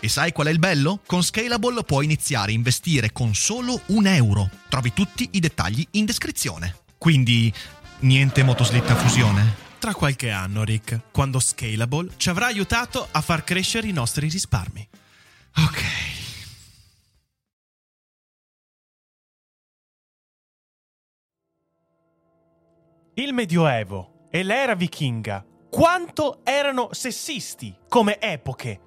E sai qual è il bello? Con Scalable puoi iniziare a investire con solo un euro. Trovi tutti i dettagli in descrizione. Quindi, niente motoslitta fusione? Tra qualche anno, Rick, quando Scalable ci avrà aiutato a far crescere i nostri risparmi. Ok. Il Medioevo e l'era vichinga quanto erano sessisti come epoche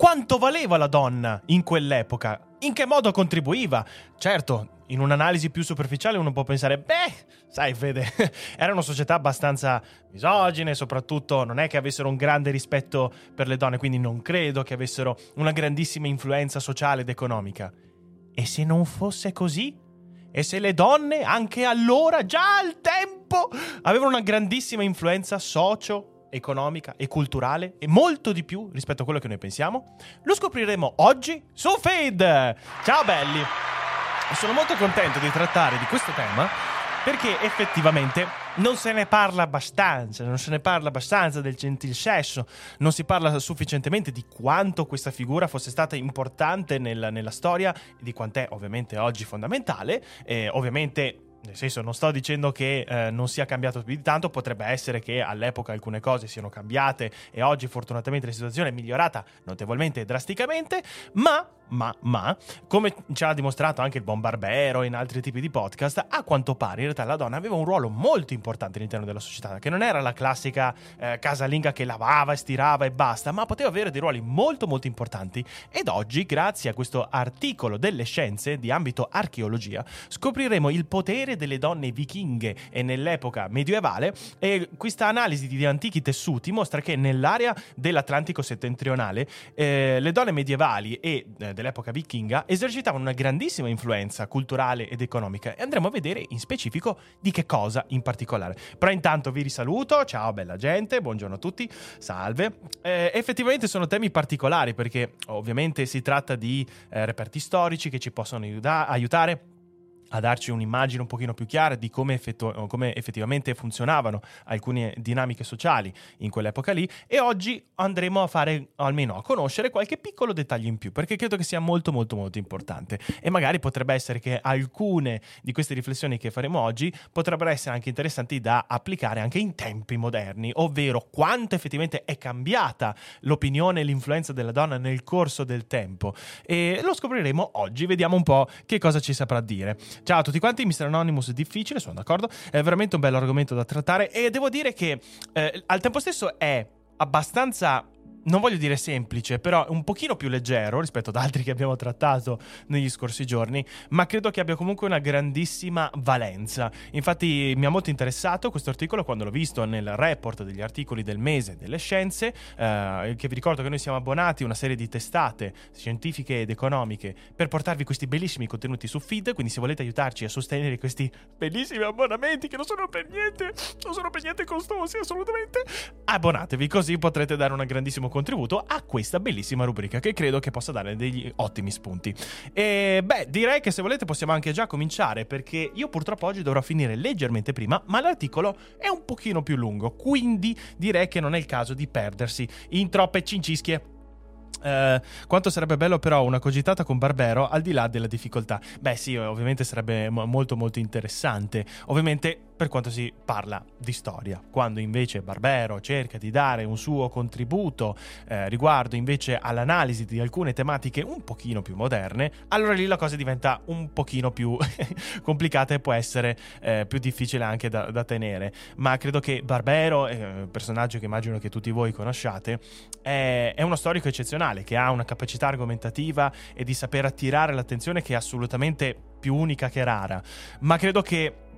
quanto valeva la donna in quell'epoca? In che modo contribuiva? Certo, in un'analisi più superficiale uno può pensare, beh, sai Fede, era una società abbastanza misogine, soprattutto non è che avessero un grande rispetto per le donne, quindi non credo che avessero una grandissima influenza sociale ed economica. E se non fosse così? E se le donne, anche allora, già al tempo, avevano una grandissima influenza socio economica e culturale e molto di più rispetto a quello che noi pensiamo? Lo scopriremo oggi su Fade! Ciao belli! Sono molto contento di trattare di questo tema perché effettivamente non se ne parla abbastanza, non se ne parla abbastanza del gentil sesso, non si parla sufficientemente di quanto questa figura fosse stata importante nel, nella storia e di quant'è ovviamente oggi fondamentale. E ovviamente nel senso, non sto dicendo che eh, non sia cambiato più di tanto, potrebbe essere che all'epoca alcune cose siano cambiate e oggi fortunatamente la situazione è migliorata notevolmente e drasticamente, ma ma, ma, come ci ha dimostrato anche il buon Barbero in altri tipi di podcast, a quanto pare in realtà la donna aveva un ruolo molto importante all'interno della società, che non era la classica eh, casalinga che lavava e stirava e basta, ma poteva avere dei ruoli molto molto importanti. Ed oggi, grazie a questo articolo delle scienze di ambito archeologia, scopriremo il potere delle donne vichinghe e nell'epoca medievale e questa analisi di antichi tessuti mostra che nell'area dell'Atlantico settentrionale eh, le donne medievali e eh, dell'epoca vichinga esercitavano una grandissima influenza culturale ed economica e andremo a vedere in specifico di che cosa in particolare. Però intanto vi risaluto, ciao bella gente, buongiorno a tutti, salve. Eh, effettivamente sono temi particolari perché ovviamente si tratta di eh, reperti storici che ci possono aiuta- aiutare a darci un'immagine un pochino più chiara di come, effettu- come, effettivamente funzionavano alcune dinamiche sociali in quell'epoca lì e oggi andremo a fare almeno a conoscere qualche piccolo dettaglio in più perché credo che sia molto molto molto importante. E magari potrebbe essere che alcune di queste riflessioni che faremo oggi potrebbero essere anche interessanti da applicare anche in tempi moderni ovvero quanto effettivamente è cambiata l'opinione e l'influenza della donna nel corso del tempo. E lo scopriremo oggi vediamo un po' che cosa ci saprà dire Ciao a tutti quanti, Mr. Anonymous è difficile, sono d'accordo, è veramente un bello argomento da trattare e devo dire che eh, al tempo stesso è abbastanza non voglio dire semplice, però un pochino più leggero rispetto ad altri che abbiamo trattato negli scorsi giorni, ma credo che abbia comunque una grandissima valenza. Infatti mi ha molto interessato questo articolo quando l'ho visto nel report degli articoli del mese delle scienze, eh, che vi ricordo che noi siamo abbonati a una serie di testate scientifiche ed economiche per portarvi questi bellissimi contenuti su feed, quindi se volete aiutarci a sostenere questi bellissimi abbonamenti che non sono per niente, non sono per niente costosi assolutamente, abbonatevi così potrete dare un grandissimo contributo a questa bellissima rubrica che credo che possa dare degli ottimi spunti. E beh, direi che se volete possiamo anche già cominciare perché io purtroppo oggi dovrò finire leggermente prima, ma l'articolo è un pochino più lungo, quindi direi che non è il caso di perdersi in troppe cincischie. Uh, quanto sarebbe bello però una cogitata con Barbero al di là della difficoltà. Beh sì, ovviamente sarebbe mo- molto molto interessante. Ovviamente per quanto si parla di storia. Quando invece Barbero cerca di dare un suo contributo eh, riguardo invece all'analisi di alcune tematiche un pochino più moderne, allora lì la cosa diventa un pochino più complicata e può essere eh, più difficile anche da, da, tenere. Ma credo che Barbero, eh, personaggio che immagino che tutti voi conosciate, è, è uno storico eccezionale che ha una capacità argomentativa e di saper attirare l'attenzione che è assolutamente più unica che rara. Ma credo che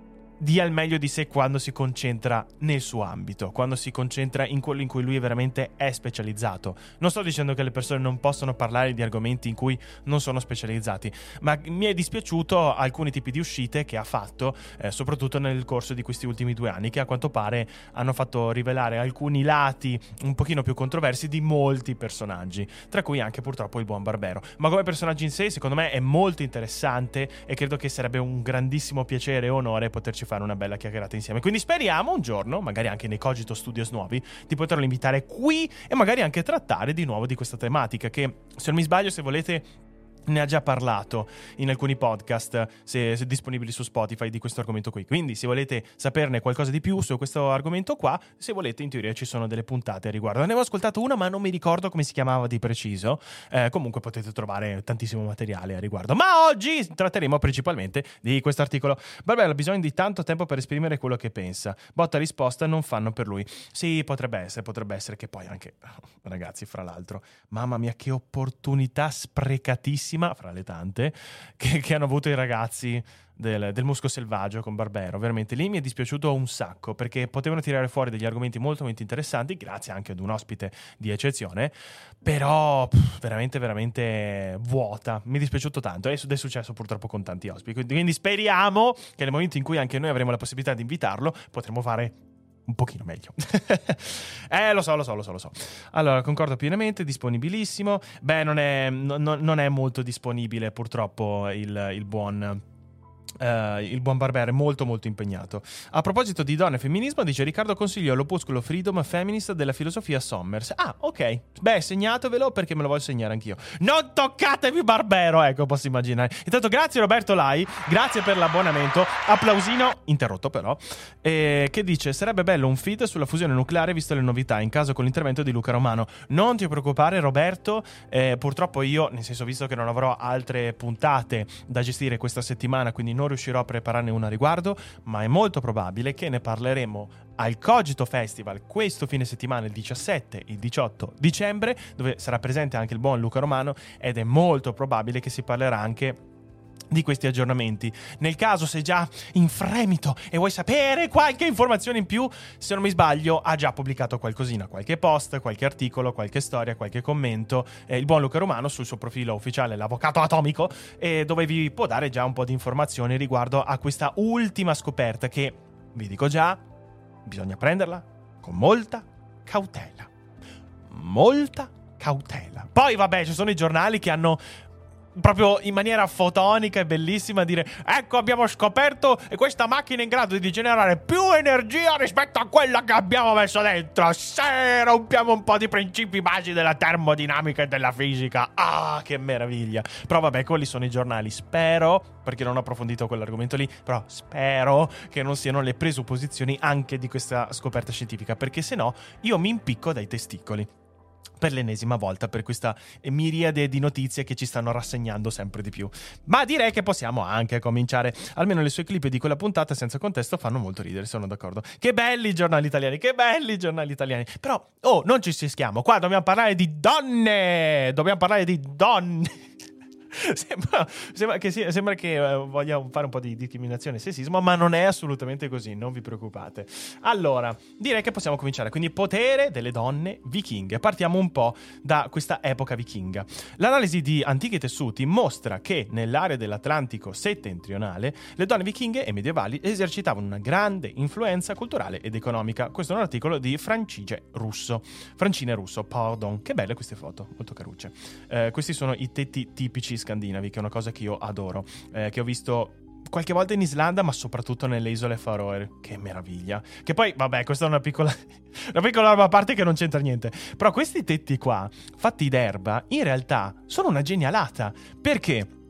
dia il meglio di sé quando si concentra nel suo ambito, quando si concentra in quello in cui lui veramente è specializzato. Non sto dicendo che le persone non possono parlare di argomenti in cui non sono specializzati, ma mi è dispiaciuto alcuni tipi di uscite che ha fatto, eh, soprattutto nel corso di questi ultimi due anni, che a quanto pare hanno fatto rivelare alcuni lati un pochino più controversi di molti personaggi, tra cui anche purtroppo il buon Barbero. Ma come personaggio in sé, secondo me è molto interessante e credo che sarebbe un grandissimo piacere e onore poterci fare fare una bella chiacchierata insieme. Quindi speriamo un giorno, magari anche nei Cogito Studios nuovi, di poterlo invitare qui e magari anche trattare di nuovo di questa tematica che, se non mi sbaglio, se volete ne ha già parlato in alcuni podcast se, se, disponibili su Spotify di questo argomento qui. Quindi se volete saperne qualcosa di più su questo argomento qua se volete in teoria ci sono delle puntate a riguardo. Ne avevo ascoltato una ma non mi ricordo come si chiamava di preciso. Eh, comunque potete trovare tantissimo materiale a riguardo. Ma oggi tratteremo principalmente di questo articolo. Barbella ha bisogno di tanto tempo per esprimere quello che pensa. Botta risposta non fanno per lui. Sì potrebbe essere potrebbe essere che poi anche ragazzi fra l'altro mamma mia che opportunità sprecatissima bellissima, fra le tante, che, che hanno avuto i ragazzi del, del, Musco Selvaggio con Barbero. Veramente lì mi è dispiaciuto un sacco perché potevano tirare fuori degli argomenti molto, molto interessanti, grazie anche ad un ospite di eccezione, però pff, veramente, veramente vuota. Mi è dispiaciuto tanto ed è successo purtroppo con tanti ospiti. Quindi, quindi speriamo che nel momento in cui anche noi avremo la possibilità di invitarlo, potremo fare un pochino meglio. eh, lo so, lo so, lo so, lo so. Allora, concordo pienamente, disponibilissimo. Beh, non è, no, non è molto disponibile purtroppo il, il buon Uh, il buon Barbero è molto molto impegnato. A proposito di donne e femminismo, dice Riccardo consiglio l'opuscolo Freedom Feminist della filosofia Sommers. Ah, ok. Beh, segnatevelo perché me lo voglio segnare anch'io. Non toccatemi Barbero, ecco, posso immaginare. Intanto grazie Roberto Lai, grazie per l'abbonamento. Applausino, interrotto però, eh, che dice sarebbe bello un feed sulla fusione nucleare visto le novità, in caso con l'intervento di Luca Romano. Non ti preoccupare Roberto, eh, purtroppo io, nel senso visto che non avrò altre puntate da gestire questa settimana, quindi non non riuscirò a prepararne una a riguardo, ma è molto probabile che ne parleremo al Cogito Festival questo fine settimana, il 17 e il 18 dicembre, dove sarà presente anche il buon Luca Romano ed è molto probabile che si parlerà anche di questi aggiornamenti. Nel caso sei già in fremito e vuoi sapere qualche informazione in più, se non mi sbaglio ha già pubblicato qualcosina, qualche post, qualche articolo, qualche storia, qualche commento, eh, il buon Luca Romano sul suo profilo ufficiale L'Avvocato Atomico, eh, dove vi può dare già un po' di informazioni riguardo a questa ultima scoperta che, vi dico già, bisogna prenderla con molta cautela. Molta cautela. Poi vabbè, ci sono i giornali che hanno proprio in maniera fotonica e bellissima dire ecco abbiamo scoperto questa macchina in grado di generare più energia rispetto a quella che abbiamo messo dentro. Se rompiamo un po' di principi basi della termodinamica e della fisica. Ah che meraviglia. Però vabbè quelli sono i giornali. Spero perché non ho approfondito quell'argomento lì però spero che non siano le presupposizioni anche di questa scoperta scientifica perché se no io mi impicco dai testicoli per l'ennesima volta per questa miriade di notizie che ci stanno rassegnando sempre di più. Ma direi che possiamo anche cominciare. Almeno le sue clip di quella puntata senza contesto fanno molto ridere, sono d'accordo. Che belli i giornali italiani, che belli i giornali italiani. Però, oh, non ci schiamo, qua dobbiamo parlare di donne! Dobbiamo parlare di donne! sembra, sembra, che, sia, sembra che uh, voglia fare un po' di discriminazione e sessismo, ma non è assolutamente così, non vi preoccupate. Allora, direi che possiamo cominciare. Quindi, potere delle donne vichinghe. Partiamo un po' da questa epoca vichinga. L'analisi di antichi tessuti mostra che nell'area dell'Atlantico settentrionale le donne vichinghe e medievali esercitavano una grande influenza culturale ed economica. Questo è un articolo di Francige Russo. Francine Russo, pardon. Che belle queste foto, molto carucce. Eh, questi sono i tetti tipici scandinavi, che è una cosa che io adoro, eh, che ho visto qualche volta in Islanda, ma soprattutto nelle isole Faroe. Che meraviglia. Che poi, vabbè, questa è una piccola, una piccola roba a parte che non c'entra niente. Però questi tetti qua, fatti d'erba, in realtà sono una genialata. Perché?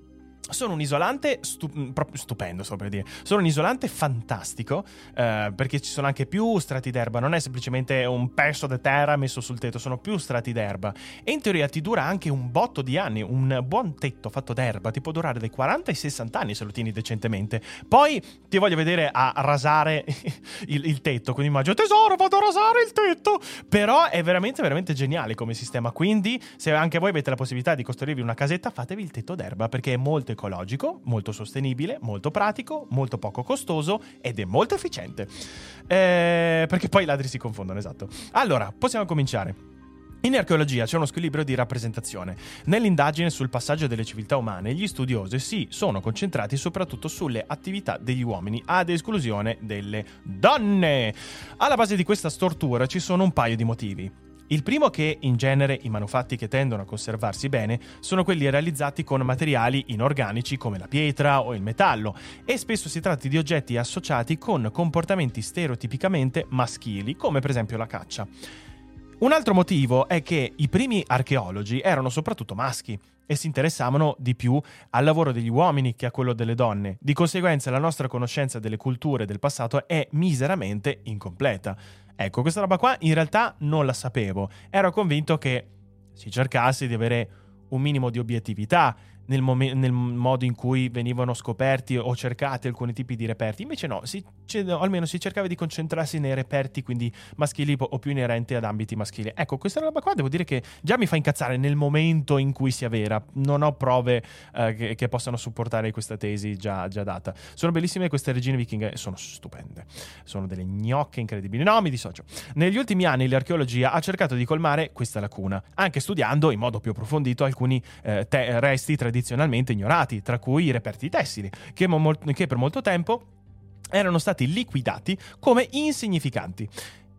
Sono un isolante stu- proprio stupendo, so per dire. Sono un isolante fantastico eh, perché ci sono anche più strati d'erba. Non è semplicemente un pezzo di terra messo sul tetto, sono più strati d'erba. E in teoria ti dura anche un botto di anni. Un buon tetto fatto d'erba ti può durare dai 40 ai 60 anni se lo tieni decentemente. Poi ti voglio vedere a rasare il, il tetto. Quindi immagino, tesoro, vado a rasare il tetto. Però è veramente, veramente geniale come sistema. Quindi, se anche voi avete la possibilità di costruirvi una casetta, fatevi il tetto d'erba perché è molto economico ecologico, molto sostenibile, molto pratico, molto poco costoso ed è molto efficiente. Eh, perché poi i ladri si confondono, esatto. Allora, possiamo cominciare. In archeologia c'è uno squilibrio di rappresentazione. Nell'indagine sul passaggio delle civiltà umane, gli studiosi si sono concentrati soprattutto sulle attività degli uomini, ad esclusione delle donne. Alla base di questa stortura ci sono un paio di motivi. Il primo che in genere i manufatti che tendono a conservarsi bene sono quelli realizzati con materiali inorganici come la pietra o il metallo e spesso si tratta di oggetti associati con comportamenti stereotipicamente maschili come per esempio la caccia. Un altro motivo è che i primi archeologi erano soprattutto maschi e si interessavano di più al lavoro degli uomini che a quello delle donne. Di conseguenza la nostra conoscenza delle culture del passato è miseramente incompleta. Ecco, questa roba qua in realtà non la sapevo. Ero convinto che si cercasse di avere un minimo di obiettività nel, mom- nel, modo in cui venivano scoperti o cercati alcuni tipi di reperti. Invece no, si, c- almeno si cercava di concentrarsi nei reperti, quindi maschili o più inerenti ad ambiti maschili. Ecco, questa roba qua devo dire che già mi fa incazzare nel momento in cui si avvera. Non ho prove eh, che, che, possano supportare questa tesi già, già, data. Sono bellissime queste regine vichinghe, sono stupende. Sono delle gnocche incredibili. No, mi dissocio. Negli ultimi anni l'archeologia ha cercato di colmare questa lacuna, anche studiando in modo più approfondito alcuni eh, te- resti tradizionali tradizionalmente ignorati, tra cui i reperti tessili, che, mo- che per molto tempo erano stati liquidati come insignificanti.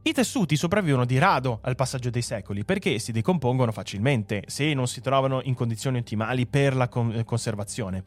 I tessuti sopravvivono di rado al passaggio dei secoli perché si decompongono facilmente se non si trovano in condizioni ottimali per la con- conservazione.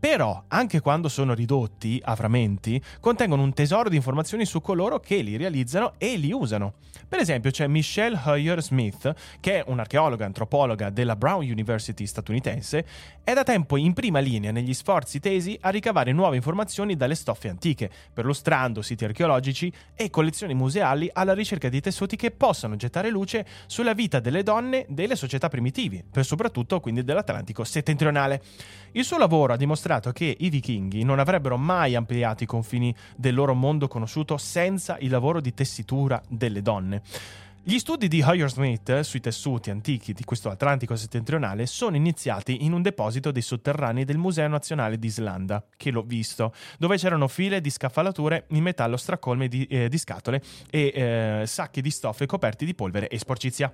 Però, anche quando sono ridotti a frammenti, contengono un tesoro di informazioni su coloro che li realizzano e li usano. Per esempio, c'è Michelle Hoyer Smith, che è un'archeologa antropologa della Brown University statunitense, è da tempo in prima linea negli sforzi tesi a ricavare nuove informazioni dalle stoffe antiche, perlustrando siti archeologici e collezioni museali alla ricerca di tessuti che possano gettare luce sulla vita delle donne delle società primitivi, per soprattutto quindi dell'Atlantico settentrionale. Il suo lavoro ha dimostrato che i vichinghi non avrebbero mai ampliato i confini del loro mondo conosciuto senza il lavoro di tessitura delle donne. Gli studi di Hoyer Smith sui tessuti antichi di questo Atlantico settentrionale sono iniziati in un deposito dei sotterranei del Museo Nazionale d'Islanda, che l'ho visto, dove c'erano file di scaffalature in metallo stracolme di, eh, di scatole e eh, sacchi di stoffe coperti di polvere e sporcizia.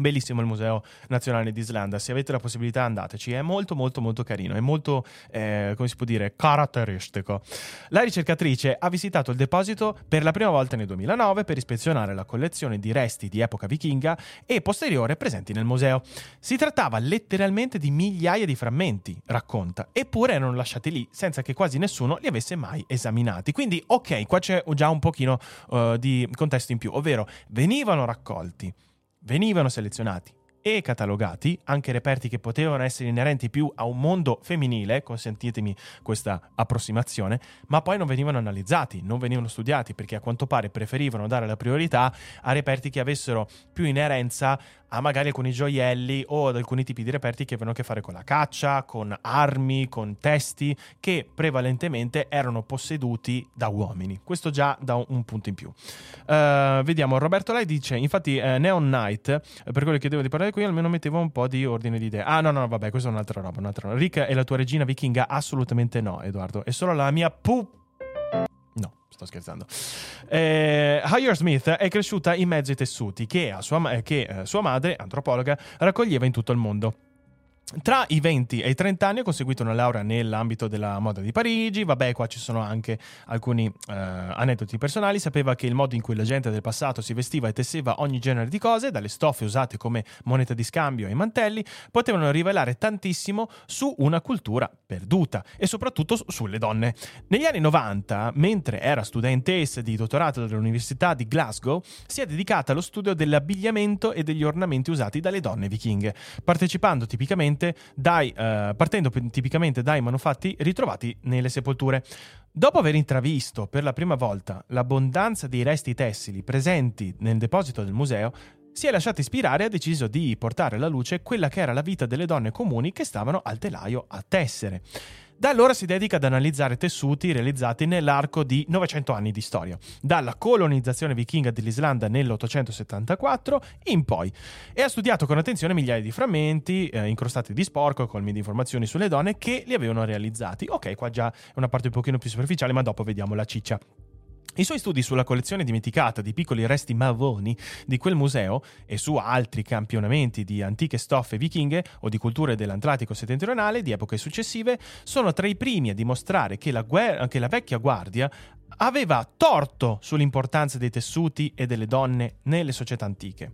Bellissimo il Museo Nazionale d'Islanda, se avete la possibilità andateci, è molto molto molto carino, è molto, eh, come si può dire, caratteristico. La ricercatrice ha visitato il deposito per la prima volta nel 2009 per ispezionare la collezione di resti di epoca vichinga e posteriore presenti nel museo. Si trattava letteralmente di migliaia di frammenti, racconta, eppure erano lasciati lì senza che quasi nessuno li avesse mai esaminati. Quindi ok, qua c'è già un pochino uh, di contesto in più, ovvero venivano raccolti venivano selezionati e catalogati anche reperti che potevano essere inerenti più a un mondo femminile, consentitemi questa approssimazione, ma poi non venivano analizzati, non venivano studiati perché a quanto pare preferivano dare la priorità a reperti che avessero più inerenza a magari alcuni gioielli o ad alcuni tipi di reperti che avevano a che fare con la caccia, con armi, con testi che prevalentemente erano posseduti da uomini. Questo già da un, punto in più. Uh, vediamo, Roberto Lai dice, infatti uh, Neon Knight, eh, per quello che devo di parlare qui, almeno mettevo un po' di ordine di idee. Ah no, no, vabbè, questa è un'altra roba, un'altra roba. Rick è la tua regina vichinga? Assolutamente no, Edoardo. È solo la mia pu sto scherzando. Eh, Hire Smith è cresciuta in mezzo ai tessuti che, sua, che eh, sua madre, antropologa, raccoglieva in tutto il mondo. Tra i 20 e i 30 anni ho conseguito una laurea nell'ambito della moda di Parigi, vabbè qua ci sono anche alcuni eh, aneddoti personali, sapeva che il modo in cui la gente del passato si vestiva e tesseva ogni genere di cose, dalle stoffe usate come moneta di scambio ai mantelli, potevano rivelare tantissimo su una cultura perduta e soprattutto sulle donne. Negli anni 90, mentre era studentessa di dottorato dell'Università di Glasgow, si è dedicata allo studio dell'abbigliamento e degli ornamenti usati dalle donne vichinghe, partecipando tipicamente tipicamente dai, eh, partendo tipicamente dai manufatti ritrovati nelle sepolture. Dopo aver intravisto per la prima volta l'abbondanza di resti tessili presenti nel deposito del museo, si è lasciato ispirare e ha deciso di portare alla luce quella che era la vita delle donne comuni che stavano al telaio a tessere. Da allora si dedica ad analizzare tessuti realizzati nell'arco di 900 anni di storia, dalla colonizzazione vichinga dell'Islanda nell'874 in poi, e ha studiato con attenzione migliaia di frammenti eh, incrostati di sporco colmi di informazioni sulle donne che li avevano realizzati. Ok, qua già è una parte un pochino più superficiale, ma dopo vediamo la ciccia. I suoi studi sulla collezione dimenticata di piccoli resti mavoni di quel museo e su altri campionamenti di antiche stoffe vichinghe o di culture dell'Atlantico settentrionale di epoche successive sono tra i primi a dimostrare che la, guerra, che la vecchia guardia aveva torto sull'importanza dei tessuti e delle donne nelle società antiche.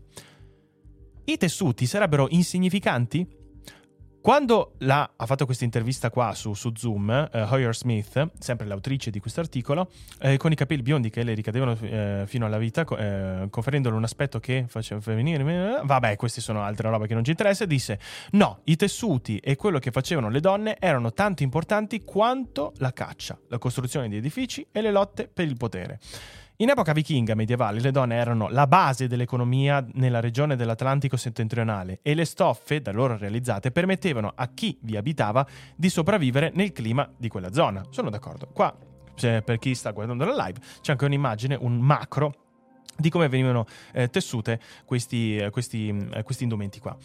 I tessuti sarebbero insignificanti? Quando la, ha fatto questa intervista qua su, su Zoom, uh, Hoyer Smith, sempre l'autrice di questo articolo, eh, con i capelli biondi che le ricadevano eh, fino alla vita, eh, conferendole un aspetto che faceva venire, vabbè, queste sono altre robe che non ci interessa, disse no, i tessuti e quello che facevano le donne erano tanto importanti quanto la caccia, la costruzione di edifici e le lotte per il potere. In epoca vichinga medievale le donne erano la base dell'economia nella regione dell'Atlantico settentrionale e le stoffe da loro realizzate permettevano a chi vi abitava di sopravvivere nel clima di quella zona. Sono d'accordo. Qua, per chi sta guardando la live, c'è anche un'immagine, un macro di come venivano eh, tessute questi, eh, questi, eh, questi indumenti qua.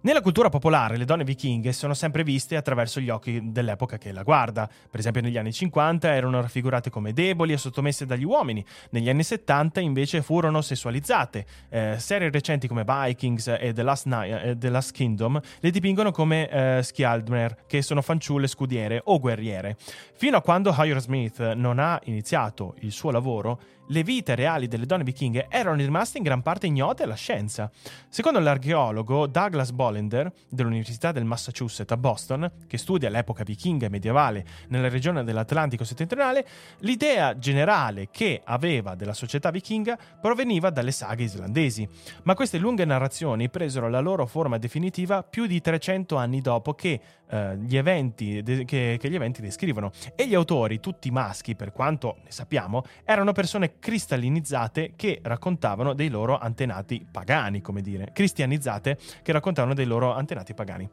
Nella cultura popolare le donne vichinghe sono sempre viste attraverso gli occhi dell'epoca che la guarda. Per esempio negli anni 50 erano raffigurate come deboli e sottomesse dagli uomini, negli anni 70 invece furono sessualizzate. Eh, serie recenti come Vikings e The Last, Night, eh, The Last Kingdom le dipingono come eh, Skjaldmer, che sono fanciulle scudiere o guerriere. Fino a quando Hire Smith non ha iniziato il suo lavoro, le vite reali delle donne vichinghe erano rimaste in gran parte ignote alla scienza. Secondo l'archeologo Douglas Bollinger dell'Università del Massachusetts a Boston, che studia l'epoca vichinga e medievale nella regione dell'Atlantico settentrionale, l'idea generale che aveva della società vichinga proveniva dalle saghe islandesi. Ma queste lunghe narrazioni presero la loro forma definitiva più di 300 anni dopo che, eh, gli, eventi de- che, che gli eventi descrivono. E gli autori, tutti maschi per quanto ne sappiamo, erano persone cristallinizzate che raccontavano dei loro antenati pagani, come dire, cristianizzate che raccontavano dei loro antenati pagani.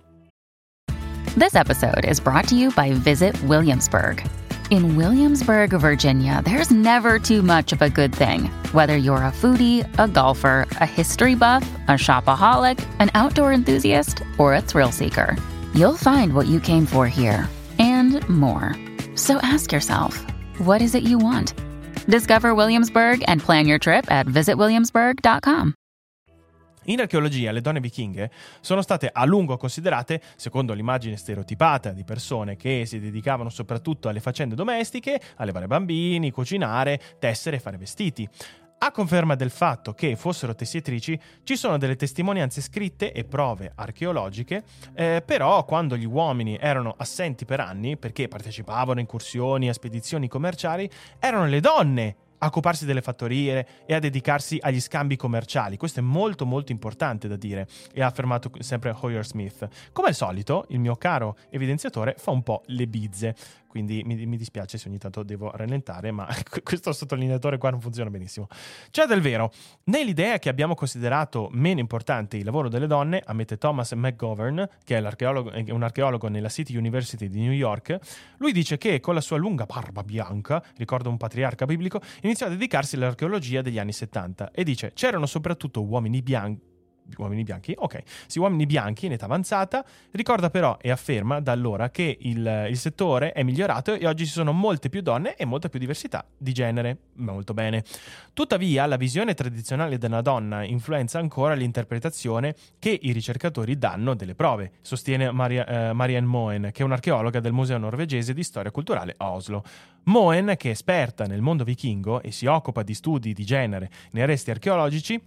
This episode is brought to you by Visit Williamsburg. In Williamsburg, Virginia, there's never too much of a good thing. Whether you're a foodie, a golfer, a history buff, a shopaholic, an outdoor enthusiast, or a thrill seeker, you'll find what you came for here and more. So ask yourself, what is it you want? Discover Williamsburg and plan your trip at visitwilliamsburg.com. In archeologia le donne vichinghe sono state a lungo considerate, secondo l'immagine stereotipata di persone che si dedicavano soprattutto alle faccende domestiche, allevare bambini, cucinare, tessere e fare vestiti. A conferma del fatto che fossero tessitrici, ci sono delle testimonianze scritte e prove archeologiche, eh, però quando gli uomini erano assenti per anni, perché partecipavano a incursioni a spedizioni commerciali, erano le donne a occuparsi delle fattorie e a dedicarsi agli scambi commerciali. Questo è molto molto importante da dire e ha affermato sempre Hoyer Smith. Come al solito, il mio caro evidenziatore fa un po' le bizze quindi mi, mi, dispiace se ogni tanto devo rallentare, ma questo sottolineatore qua non funziona benissimo. C'è del vero. Nell'idea che abbiamo considerato meno importante il lavoro delle donne, ammette Thomas McGovern, che è, un archeologo nella City University di New York, lui dice che con la sua lunga barba bianca, ricorda un patriarca biblico, iniziò a dedicarsi all'archeologia degli anni 70 e dice c'erano soprattutto uomini bianchi uomini bianchi, ok, sì, uomini bianchi in età avanzata, ricorda però e afferma da allora che il, il, settore è migliorato e oggi ci sono molte più donne e molta più diversità di genere, molto bene. Tuttavia la visione tradizionale della donna influenza ancora l'interpretazione che i ricercatori danno delle prove, sostiene Maria, eh, Marianne Moen, che è un'archeologa del Museo norvegese di storia culturale a Oslo. Moen, che è esperta nel mondo vichingo e si occupa di studi di genere nei resti archeologici,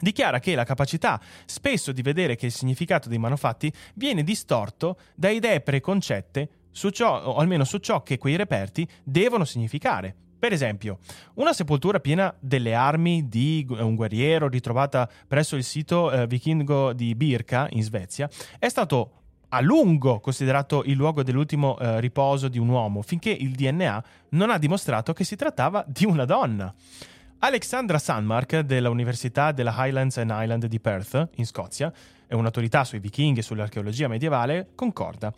dichiara che la capacità spesso di vedere che il significato dei manufatti viene distorto da idee preconcette su ciò, o almeno su ciò che quei reperti devono significare. Per esempio, una sepoltura piena delle armi di un guerriero ritrovata presso il sito eh, vichingo di Birka in Svezia è stato a lungo considerato il luogo dell'ultimo eh, riposo di un uomo, finché il DNA non ha dimostrato che si trattava di una donna. Alexandra Sandmark dell'Università della Highlands and Island di Perth, in Scozia, è un'autorità sui vichinghi e sull'archeologia medievale, concorda.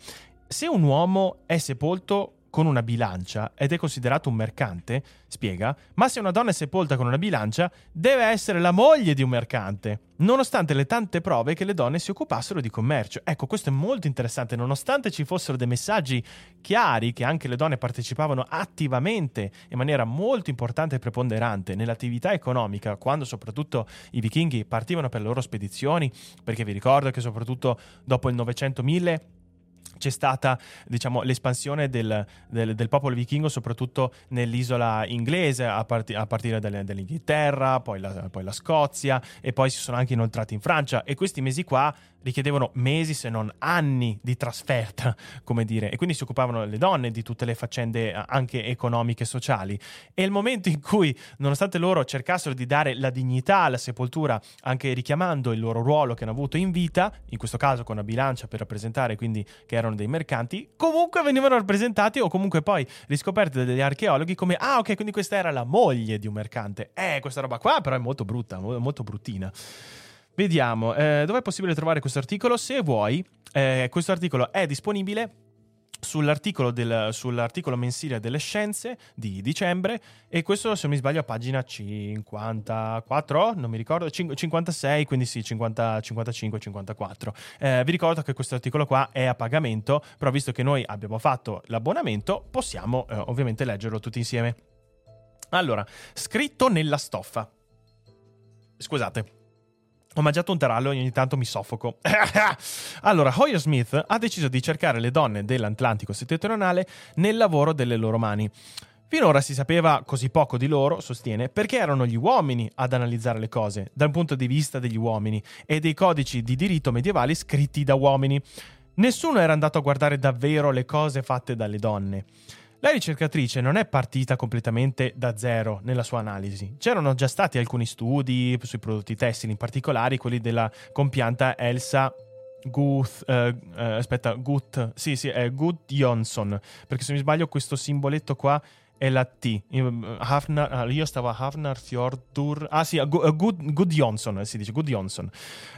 Se un uomo è sepolto con una bilancia ed è considerato un mercante, spiega, ma se una donna è sepolta con una bilancia, deve essere la moglie di un mercante, nonostante le tante prove che le donne si occupassero di commercio. Ecco, questo è molto interessante, nonostante ci fossero dei messaggi chiari che anche le donne partecipavano attivamente in maniera molto importante e preponderante nell'attività economica, quando soprattutto i vichinghi partivano per le loro spedizioni, perché vi ricordo che soprattutto dopo il 900-1000 c'è stata diciamo, l'espansione del, del, del, popolo vichingo soprattutto nell'isola inglese a, part- a partire dall'Inghilterra, poi la, poi la, Scozia e poi si sono anche inoltrati in Francia. E questi mesi qua richiedevano mesi se non anni di trasferta, come dire, e quindi si occupavano le donne di tutte le faccende anche economiche e sociali. E il momento in cui, nonostante loro cercassero di dare la dignità alla sepoltura, anche richiamando il loro ruolo che hanno avuto in vita, in questo caso con una bilancia per rappresentare quindi che erano dei mercanti, comunque venivano rappresentati o comunque poi riscoperti dagli archeologi come ah ok, quindi questa era la moglie di un mercante. Eh, questa roba qua però è molto brutta, molto bruttina. Vediamo, eh, dove è possibile trovare questo articolo? Se vuoi, eh, questo articolo è disponibile Sull'articolo, del, sull'articolo, mensile delle scienze di dicembre e questo se non mi sbaglio a pagina 54 non mi ricordo 56 quindi sì 50, 55 54 eh, vi ricordo che questo articolo qua è a pagamento però visto che noi abbiamo fatto l'abbonamento possiamo eh, ovviamente leggerlo tutti insieme. Allora scritto nella stoffa. Scusate ho mangiato un tarallo e ogni tanto mi soffoco. allora, Hoyer Smith ha deciso di cercare le donne dell'Atlantico settentrionale nel lavoro delle loro mani. Finora si sapeva così poco di loro, sostiene, perché erano gli uomini ad analizzare le cose, dal punto di vista degli uomini e dei codici di diritto medievali scritti da uomini. Nessuno era andato a guardare davvero le cose fatte dalle donne. La ricercatrice non è partita completamente da zero nella sua analisi. C'erano già stati alcuni studi sui prodotti tessili, in particolare quelli della compianta Elsa Guth, eh, eh, aspetta, Guth, sì, sì, è Guth Johnson, perché se mi sbaglio questo simboletto qua è la T. Hafnar, ah, io stavo a Hafnar Fjordur. Ah sì, Good, Good Johnson, si dice Good Johnson.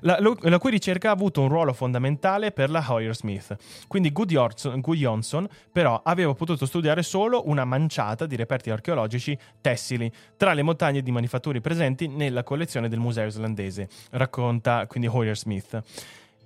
La, la, cui ricerca ha avuto un ruolo fondamentale per la Hoyer Smith. Quindi Good Johnson, Good Johnson però aveva potuto studiare solo una manciata di reperti archeologici tessili tra le montagne di manifatturi presenti nella collezione del museo islandese, racconta quindi Hoyer Smith.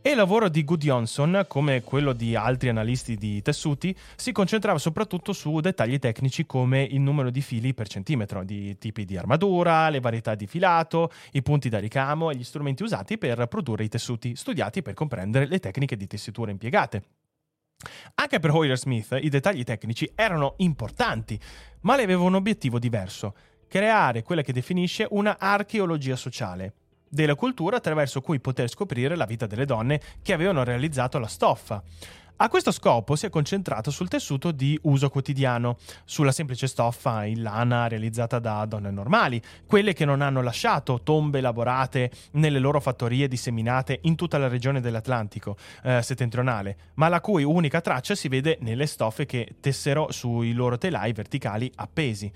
E il lavoro di Gudjonsson, come quello di altri analisti di tessuti, si concentrava soprattutto su dettagli tecnici come il numero di fili per centimetro, di tipi di armatura, le varietà di filato, i punti da ricamo e gli strumenti usati per produrre i tessuti, studiati per comprendere le tecniche di tessitura impiegate. Anche per Hoyer Smith i dettagli tecnici erano importanti, ma le aveva un obiettivo diverso, creare quella che definisce una archeologia sociale, della cultura attraverso cui poter scoprire la vita delle donne che avevano realizzato la stoffa. A questo scopo si è concentrato sul tessuto di uso quotidiano, sulla semplice stoffa in lana realizzata da donne normali, quelle che non hanno lasciato tombe elaborate nelle loro fattorie disseminate in tutta la regione dell'Atlantico eh, settentrionale, ma la cui unica traccia si vede nelle stoffe che tessero sui loro telai verticali appesi.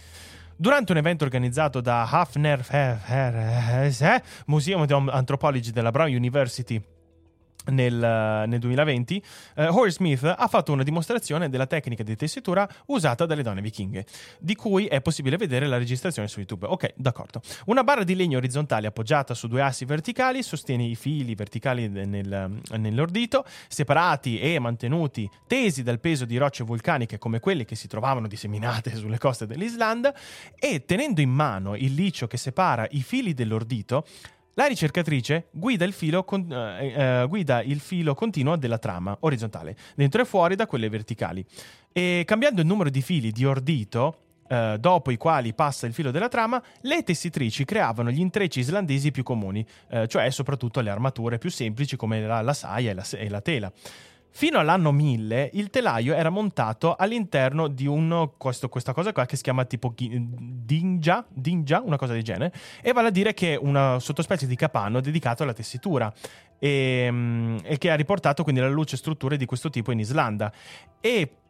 Durante un evento organizzato da Hafner eh, Museum of Anthropology della Brown University nel, nel, 2020, eh, Horace Smith ha fatto una dimostrazione della tecnica di tessitura usata dalle donne vichinghe, di cui è possibile vedere la registrazione su YouTube. Ok, d'accordo. Una barra di legno orizzontale appoggiata su due assi verticali sostiene i fili verticali nel, nell'ordito, separati e mantenuti, tesi dal peso di rocce vulcaniche come quelle che si trovavano disseminate sulle coste dell'Islanda, e tenendo in mano il licio che separa i fili dell'ordito, la ricercatrice guida il, filo con, eh, eh, guida il filo continuo della trama orizzontale, dentro e fuori da quelle verticali. E cambiando il numero di fili di ordito, eh, dopo i quali passa il filo della trama, le tessitrici creavano gli intrecci islandesi più comuni, eh, cioè soprattutto le armature più semplici come la, la saia e la, e la tela. Fino all'anno 1000 il telaio era montato all'interno di un, questo, questa cosa qua che si chiama tipo dinja, dinja, una cosa del genere, e vale a dire che è una sottospecie di capanno dedicato alla tessitura. e, mm, e che ha riportato quindi alla luce strutture di questo tipo in Islanda. E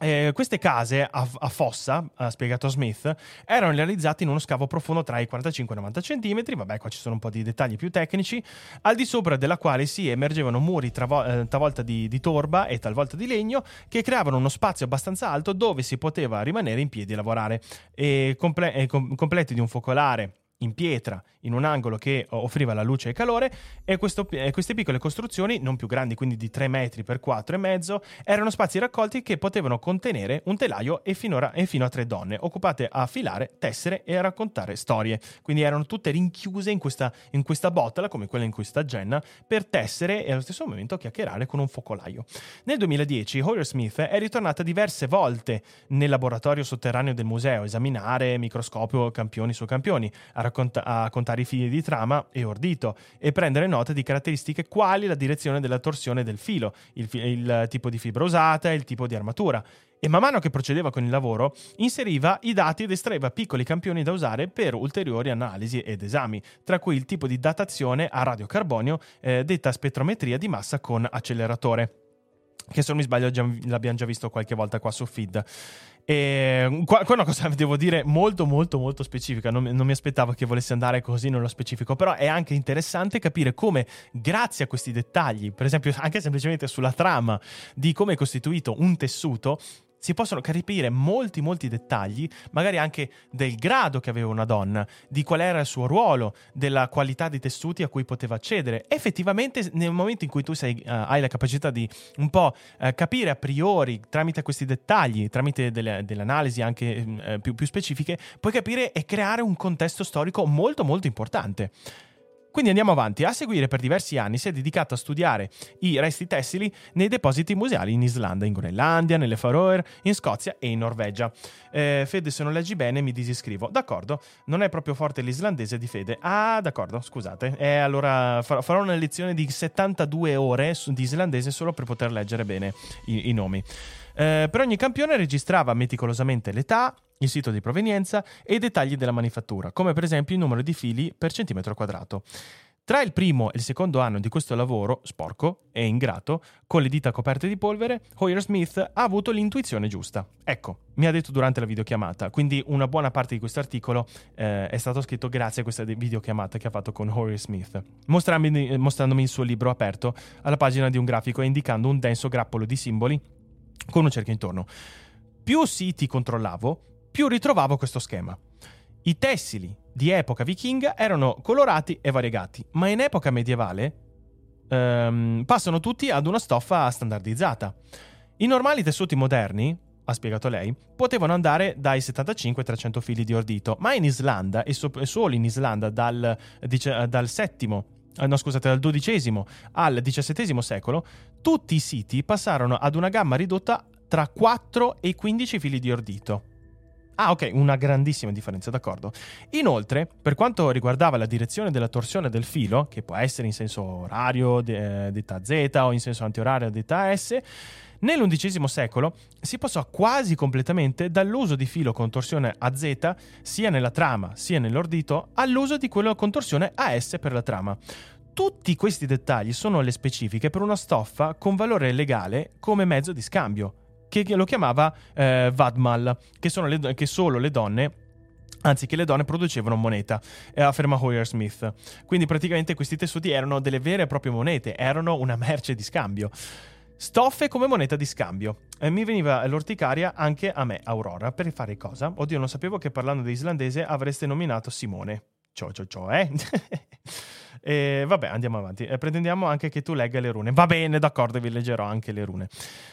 eh, queste case a, a, fossa, ha spiegato Smith, erano realizzate in uno scavo profondo tra i 45 e i 90 cm, vabbè qua ci sono un po' di dettagli più tecnici, al di sopra della quale si emergevano muri travo- eh, talvolta di, di, torba e talvolta di legno che creavano uno spazio abbastanza alto dove si poteva rimanere in piedi e lavorare, e comple- e com- completi di un focolare in pietra in un angolo che offriva la luce e calore e, questo, e, queste piccole costruzioni, non più grandi, quindi di 3 metri per 4,5, erano spazi raccolti che potevano contenere un telaio e, finora, e fino a tre donne, occupate a filare, tessere e a raccontare storie. Quindi erano tutte rinchiuse in questa, in questa botola, come quella in cui sta Jenna, per tessere e allo stesso momento chiacchierare con un focolaio. Nel 2010 Hoyer Smith è ritornata diverse volte nel laboratorio sotterraneo del museo a esaminare microscopio campioni su campioni, a, racconta- a contare i fili di trama e ordito e prendere nota di caratteristiche quali la direzione della torsione del filo, il, fi- il tipo di fibra usata e il tipo di armatura e man mano che procedeva con il lavoro inseriva i dati ed estraeva piccoli campioni da usare per ulteriori analisi ed esami, tra cui il tipo di datazione a radiocarbonio eh, detta spettrometria di massa con acceleratore che se non mi sbaglio l'abbiamo già visto qualche volta qua su feed. E qua, qua è una cosa devo dire molto molto molto specifica, non, non, mi aspettavo che volesse andare così nello specifico, però è anche interessante capire come grazie a questi dettagli, per esempio anche semplicemente sulla trama di come è costituito un tessuto, si possono capire molti molti dettagli, magari anche del grado che aveva una donna, di qual era il suo ruolo, della qualità dei tessuti a cui poteva accedere. Effettivamente nel momento in cui tu sei, uh, hai la capacità di un po' uh, capire a priori tramite questi dettagli, tramite delle, delle analisi anche uh, più, più specifiche, puoi capire e creare un contesto storico molto molto importante. Quindi andiamo avanti. A seguire per diversi anni si è dedicato a studiare i resti tessili nei depositi museali in Islanda, in Groenlandia, nelle Faroe, in Scozia e in Norvegia. Eh, Fede, se non leggi bene mi disiscrivo. D'accordo, non è proprio forte l'islandese di Fede. Ah, d'accordo, scusate. Eh, allora farò una lezione di 72 ore di islandese solo per poter leggere bene i, i nomi. Eh, per ogni campione registrava meticolosamente l'età, il sito di provenienza e i dettagli della manifattura, come per esempio il numero di fili per centimetro quadrato. Tra il primo e il secondo anno di questo lavoro, sporco e ingrato, con le dita coperte di polvere, Hoyer Smith ha avuto l'intuizione giusta. Ecco, mi ha detto durante la videochiamata, quindi una buona parte di questo articolo eh, è stato scritto grazie a questa videochiamata che ha fatto con Hoyer Smith, mostrandomi, mostrandomi il suo libro aperto alla pagina di un grafico e indicando un denso grappolo di simboli con un cerchio intorno. Più siti controllavo, più ritrovavo questo schema. I tessili di epoca vichinga erano colorati e variegati, ma in epoca medievale ehm, passano tutti ad una stoffa standardizzata. I normali tessuti moderni, ha spiegato lei, potevano andare dai 75 ai 300 fili di ordito, ma in Islanda, e, so- solo in Islanda dal, dice, dal eh, no scusate, dal XII al XVII secolo, tutti i siti passarono ad una gamma ridotta tra 4 e 15 fili di ordito. Ah, ok, una grandissima differenza, d'accordo. Inoltre, per quanto riguardava la direzione della torsione del filo, che può essere in senso orario, de- eh, detta Z, o in senso antiorario, detta S, Nell'undicesimo secolo si passò quasi completamente dall'uso di filo con torsione a Z sia nella trama sia nell'ordito all'uso di quello a S per la trama. Tutti questi dettagli sono le specifiche per una stoffa con valore legale come mezzo di scambio, che lo chiamava eh, Vadmal, che, le, che solo le donne anzi che le donne producevano moneta, eh, afferma Hoyer Smith. Quindi praticamente questi tessuti erano delle vere e proprie monete, erano una merce di scambio. Stoffe come moneta di scambio. Eh, mi veniva l'orticaria anche a me, Aurora, per fare cosa? Oddio, non sapevo che parlando di islandese avreste nominato Simone. Ciao ciao ciao, eh? E vabbè, andiamo avanti. Eh, pretendiamo anche che tu legga le rune. Va bene, d'accordo, vi leggerò anche le rune.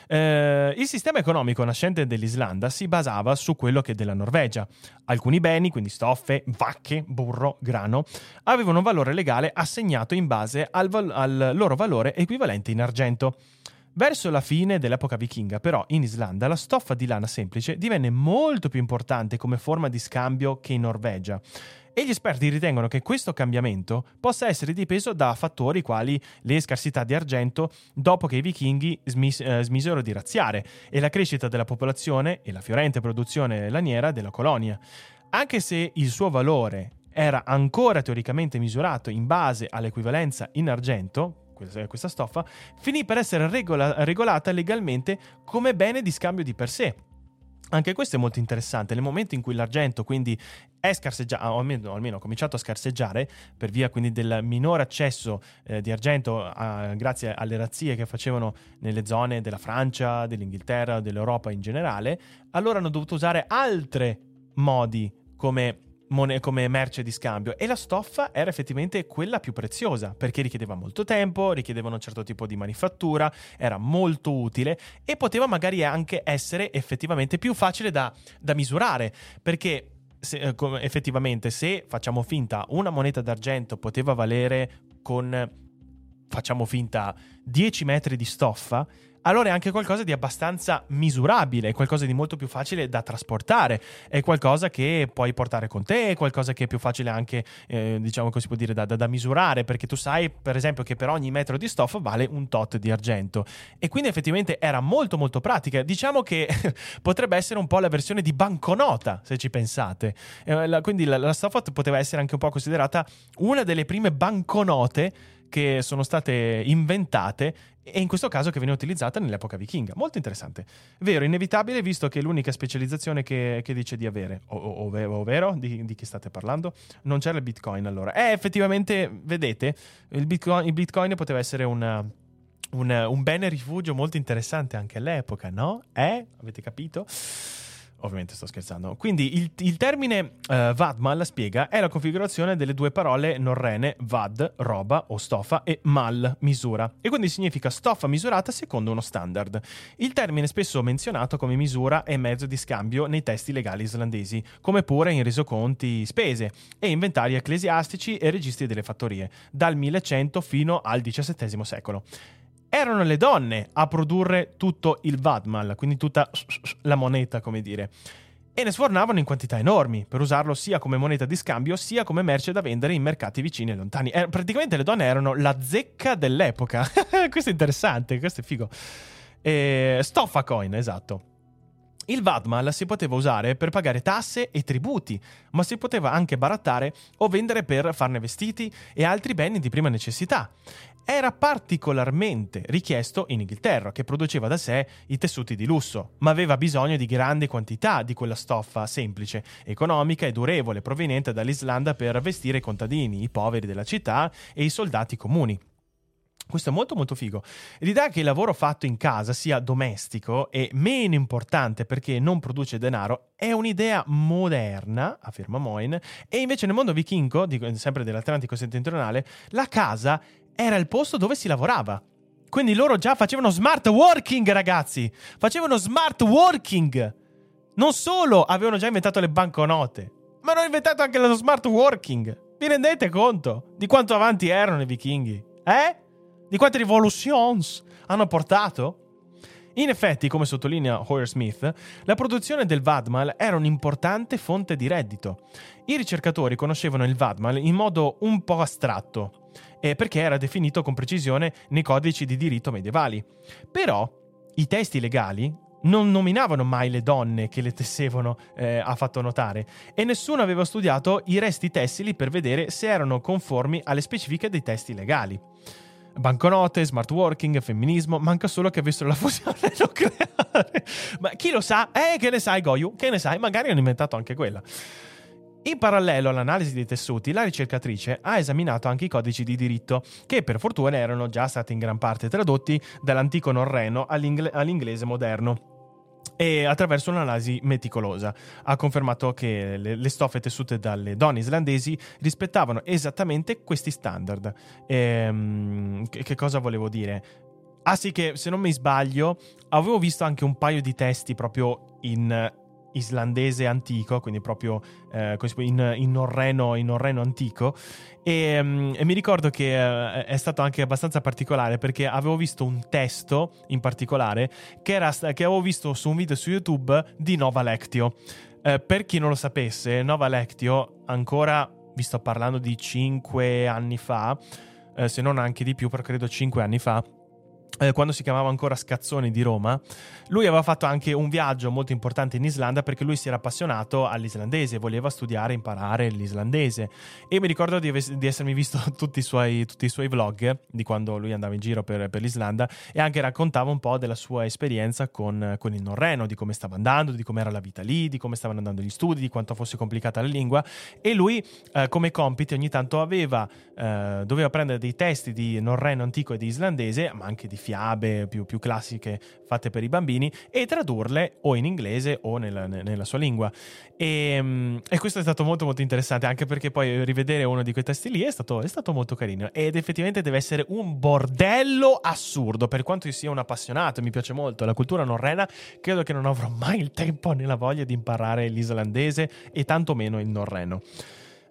Eh, il sistema economico nascente dell'Islanda si basava su quello che della Norvegia. Alcuni beni, quindi stoffe, vacche, burro, grano, avevano un valore legale assegnato in base al, val- al loro valore equivalente in argento. Verso la fine dell'epoca vichinga, però, in Islanda la stoffa di lana semplice divenne molto più importante come forma di scambio che in Norvegia e gli esperti ritengono che questo cambiamento possa essere dipeso da fattori quali le scarsità di argento dopo che i vichinghi smis- eh, smisero di razziare e la crescita della popolazione e la fiorente produzione laniera della colonia. Anche se il suo valore era ancora teoricamente misurato in base all'equivalenza in argento, questa stoffa, finì per essere regola- regolata legalmente come bene di scambio di per sé. Anche questo è molto interessante. Nel momento in cui l'argento quindi è scarseggiato, o almeno, almeno, ha cominciato a scarseggiare per via quindi del minore accesso eh, di argento a, grazie alle razzie che facevano nelle zone della Francia, dell'Inghilterra, dell'Europa in generale, allora hanno dovuto usare altri modi come come merce di scambio. E la stoffa era effettivamente quella più preziosa perché richiedeva molto tempo, richiedeva un certo tipo di manifattura, era molto utile e poteva magari anche essere effettivamente più facile da, da misurare perché se, eh, effettivamente se facciamo finta una moneta d'argento poteva valere con facciamo finta 10 metri di stoffa allora è anche qualcosa di abbastanza misurabile, è qualcosa di molto più facile da trasportare, è qualcosa che puoi portare con te, è qualcosa che è più facile anche, eh, diciamo così può dire, da, da, da, misurare, perché tu sai, per esempio, che per ogni metro di stoffa vale un tot di argento. E quindi effettivamente era molto molto pratica. Diciamo che potrebbe essere un po' la versione di banconota, se ci pensate. Eh, la, quindi la, la stoffa poteva essere anche un po' considerata una delle prime banconote che sono state inventate e in questo caso che viene utilizzata nell'epoca vichinga. Molto interessante. Vero, inevitabile, visto che è l'unica specializzazione che, che dice di avere. O, ovvero, di, di, chi state parlando? Non c'era il Bitcoin allora. Eh, effettivamente, vedete, il Bitcoin, il Bitcoin poteva essere una, un, un bene rifugio molto interessante anche all'epoca, no? Eh? Avete capito? Ovviamente sto scherzando. Quindi il, il termine uh, Vadmal spiega è la configurazione delle due parole norrene Vad, roba o stoffa, e Mal, misura. E quindi significa stoffa misurata secondo uno standard. Il termine è spesso menzionato come misura e mezzo di scambio nei testi legali islandesi, come pure in resoconti spese e inventari ecclesiastici e registri delle fattorie, dal 1100 fino al XVII secolo erano le donne a produrre tutto il Vadmal, quindi tutta la moneta, come dire. E ne sfornavano in quantità enormi per usarlo sia come moneta di scambio sia come merce da vendere in mercati vicini e lontani. Eh, praticamente le donne erano la zecca dell'epoca. questo è interessante, questo è figo. E... Stoffa coin, esatto. Il Vadmal si poteva usare per pagare tasse e tributi, ma si poteva anche barattare o vendere per farne vestiti e altri beni di prima necessità era particolarmente richiesto in Inghilterra, che produceva da sé i tessuti di lusso, ma aveva bisogno di grandi quantità di quella stoffa semplice, economica e durevole proveniente dall'Islanda per vestire i contadini, i poveri della città e i soldati comuni. Questo è molto molto figo. L'idea che il lavoro fatto in casa sia domestico e meno importante perché non produce denaro è un'idea moderna, afferma Moin, e invece nel mondo vichingo, sempre dell'Atlantico settentrionale, la casa era il posto dove si lavorava. Quindi loro già facevano smart working, ragazzi. Facevano smart working. Non solo avevano già inventato le banconote, ma hanno inventato anche lo smart working. Vi rendete conto di quanto avanti erano i vichinghi? Eh? Di quante rivolutions hanno portato? In effetti, come sottolinea Hoyer Smith, la produzione del Vadmal era un'importante fonte di reddito. I ricercatori conoscevano il Vadmal in modo un po' astratto eh, perché era definito con precisione nei codici di diritto medievali. Però i testi legali non nominavano mai le donne che le tessevano, eh, ha fatto notare, e nessuno aveva studiato i resti tessili per vedere se erano conformi alle specifiche dei testi legali. Banconote, smart working, femminismo, manca solo che avessero la fusione nucleare. Ma chi lo sa? Eh, che ne sai, Goyu? Che ne sai? Magari hanno inventato anche quella. In parallelo all'analisi dei tessuti, la ricercatrice ha esaminato anche i codici di diritto, che per fortuna erano già stati in gran parte tradotti dall'antico norreno all'ingle- all'inglese moderno e attraverso un'analisi meticolosa ha confermato che le, le, stoffe tessute dalle donne islandesi rispettavano esattamente questi standard. Ehm, che, che, cosa volevo dire? Ah sì che se non mi sbaglio avevo visto anche un paio di testi proprio in islandese antico, quindi proprio eh, in, in, norreno, in norreno antico. E, um, e, mi ricordo che uh, è stato anche abbastanza particolare perché avevo visto un testo in particolare che, era, che avevo visto su un video su YouTube di Nova Lectio. Uh, per chi non lo sapesse, Nova Lectio, ancora vi sto parlando di 5 anni fa, uh, se non anche di più, però credo 5 anni fa, eh, quando si chiamava ancora Scazzoni di Roma, lui aveva fatto anche un viaggio molto importante in Islanda perché lui si era appassionato all'islandese, voleva studiare imparare l'islandese. E mi ricordo di, di essermi visto tutti i, suoi, tutti i, suoi, vlog di quando lui andava in giro per, per, l'Islanda e anche raccontava un po' della sua esperienza con, con il norreno, di come stava andando, di come era la vita lì, di come stavano andando gli studi, di quanto fosse complicata la lingua. E lui, eh, come compiti, ogni tanto aveva, eh, doveva prendere dei testi di norreno antico e di islandese, ma anche di fiabe più, più classiche fatte per i bambini e tradurle o in inglese o nella, nella sua lingua. E, mm, e, questo è stato molto molto interessante anche perché poi rivedere uno di quei testi lì è stato, è stato molto carino ed effettivamente deve essere un bordello assurdo per quanto io sia un appassionato e mi piace molto la cultura norrena credo che non avrò mai il tempo né la voglia di imparare l'islandese e tantomeno il norreno.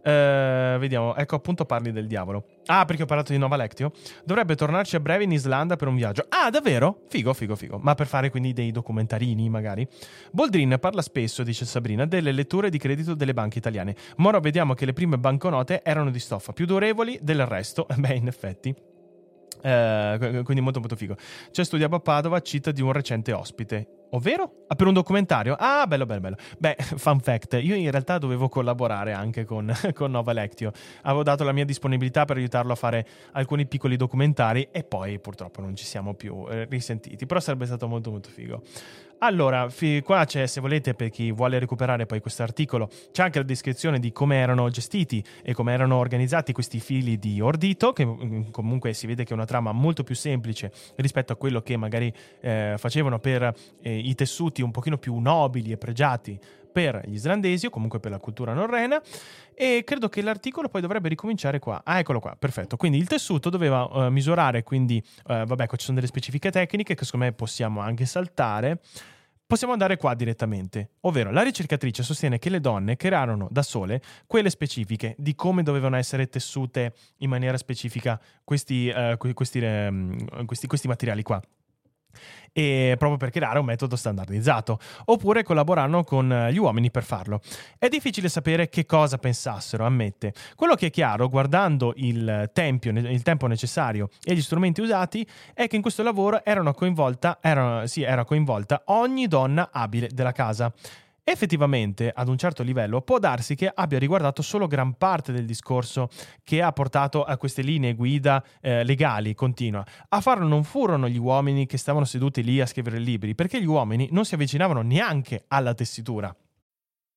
Uh, vediamo, ecco appunto parli del diavolo. Ah, perché ho parlato di Nova Lectio. Dovrebbe tornarci a breve in Islanda per un viaggio. Ah, davvero? Figo, figo, figo. Ma per fare quindi dei documentarini, magari. Boldrin parla spesso, dice Sabrina, delle letture di credito delle banche italiane. Ma ora vediamo che le prime banconote erano di stoffa, più durevoli del resto. Beh, in effetti. Uh, quindi molto molto figo. C'è studiato a Padova, cita di un recente ospite. Ovvero? Ah, per un documentario? Ah, bello, bello, bello. Beh, fun fact, io in realtà dovevo collaborare anche con, con Nova Lectio. Avevo dato la mia disponibilità per aiutarlo a fare alcuni piccoli documentari e poi purtroppo non ci siamo più eh, risentiti. Però sarebbe stato molto molto figo. Allora, fi- qua c'è, se volete, per chi vuole recuperare poi questo articolo, c'è anche la descrizione di come erano gestiti e come erano organizzati questi fili di ordito, che mm, comunque si vede che è una trama molto più semplice rispetto a quello che magari eh, facevano per eh, i tessuti un pochino più nobili e pregiati per gli islandesi o comunque per la cultura norrena e credo che l'articolo poi dovrebbe ricominciare qua. Ah, eccolo qua, perfetto. Quindi il tessuto doveva uh, misurare, quindi uh, vabbè, qua ci sono delle specifiche tecniche che secondo me possiamo anche saltare. Possiamo andare qua direttamente, ovvero la ricercatrice sostiene che le donne crearono da sole quelle specifiche di come dovevano essere tessute in maniera specifica questi, uh, questi, um, questi, questi materiali qua e proprio per creare un metodo standardizzato, oppure collaborano con gli uomini per farlo. È difficile sapere che cosa pensassero, ammette. Quello che è chiaro, guardando il, tempio, il tempo necessario e gli strumenti usati, è che in questo lavoro erano coinvolta, erano, sì, era coinvolta ogni donna abile della casa. Effettivamente, ad un certo livello, può darsi che abbia riguardato solo gran parte del discorso che ha portato a queste linee guida eh, legali, continua. A farlo non furono gli uomini che stavano seduti lì a scrivere libri, perché gli uomini non si avvicinavano neanche alla tessitura.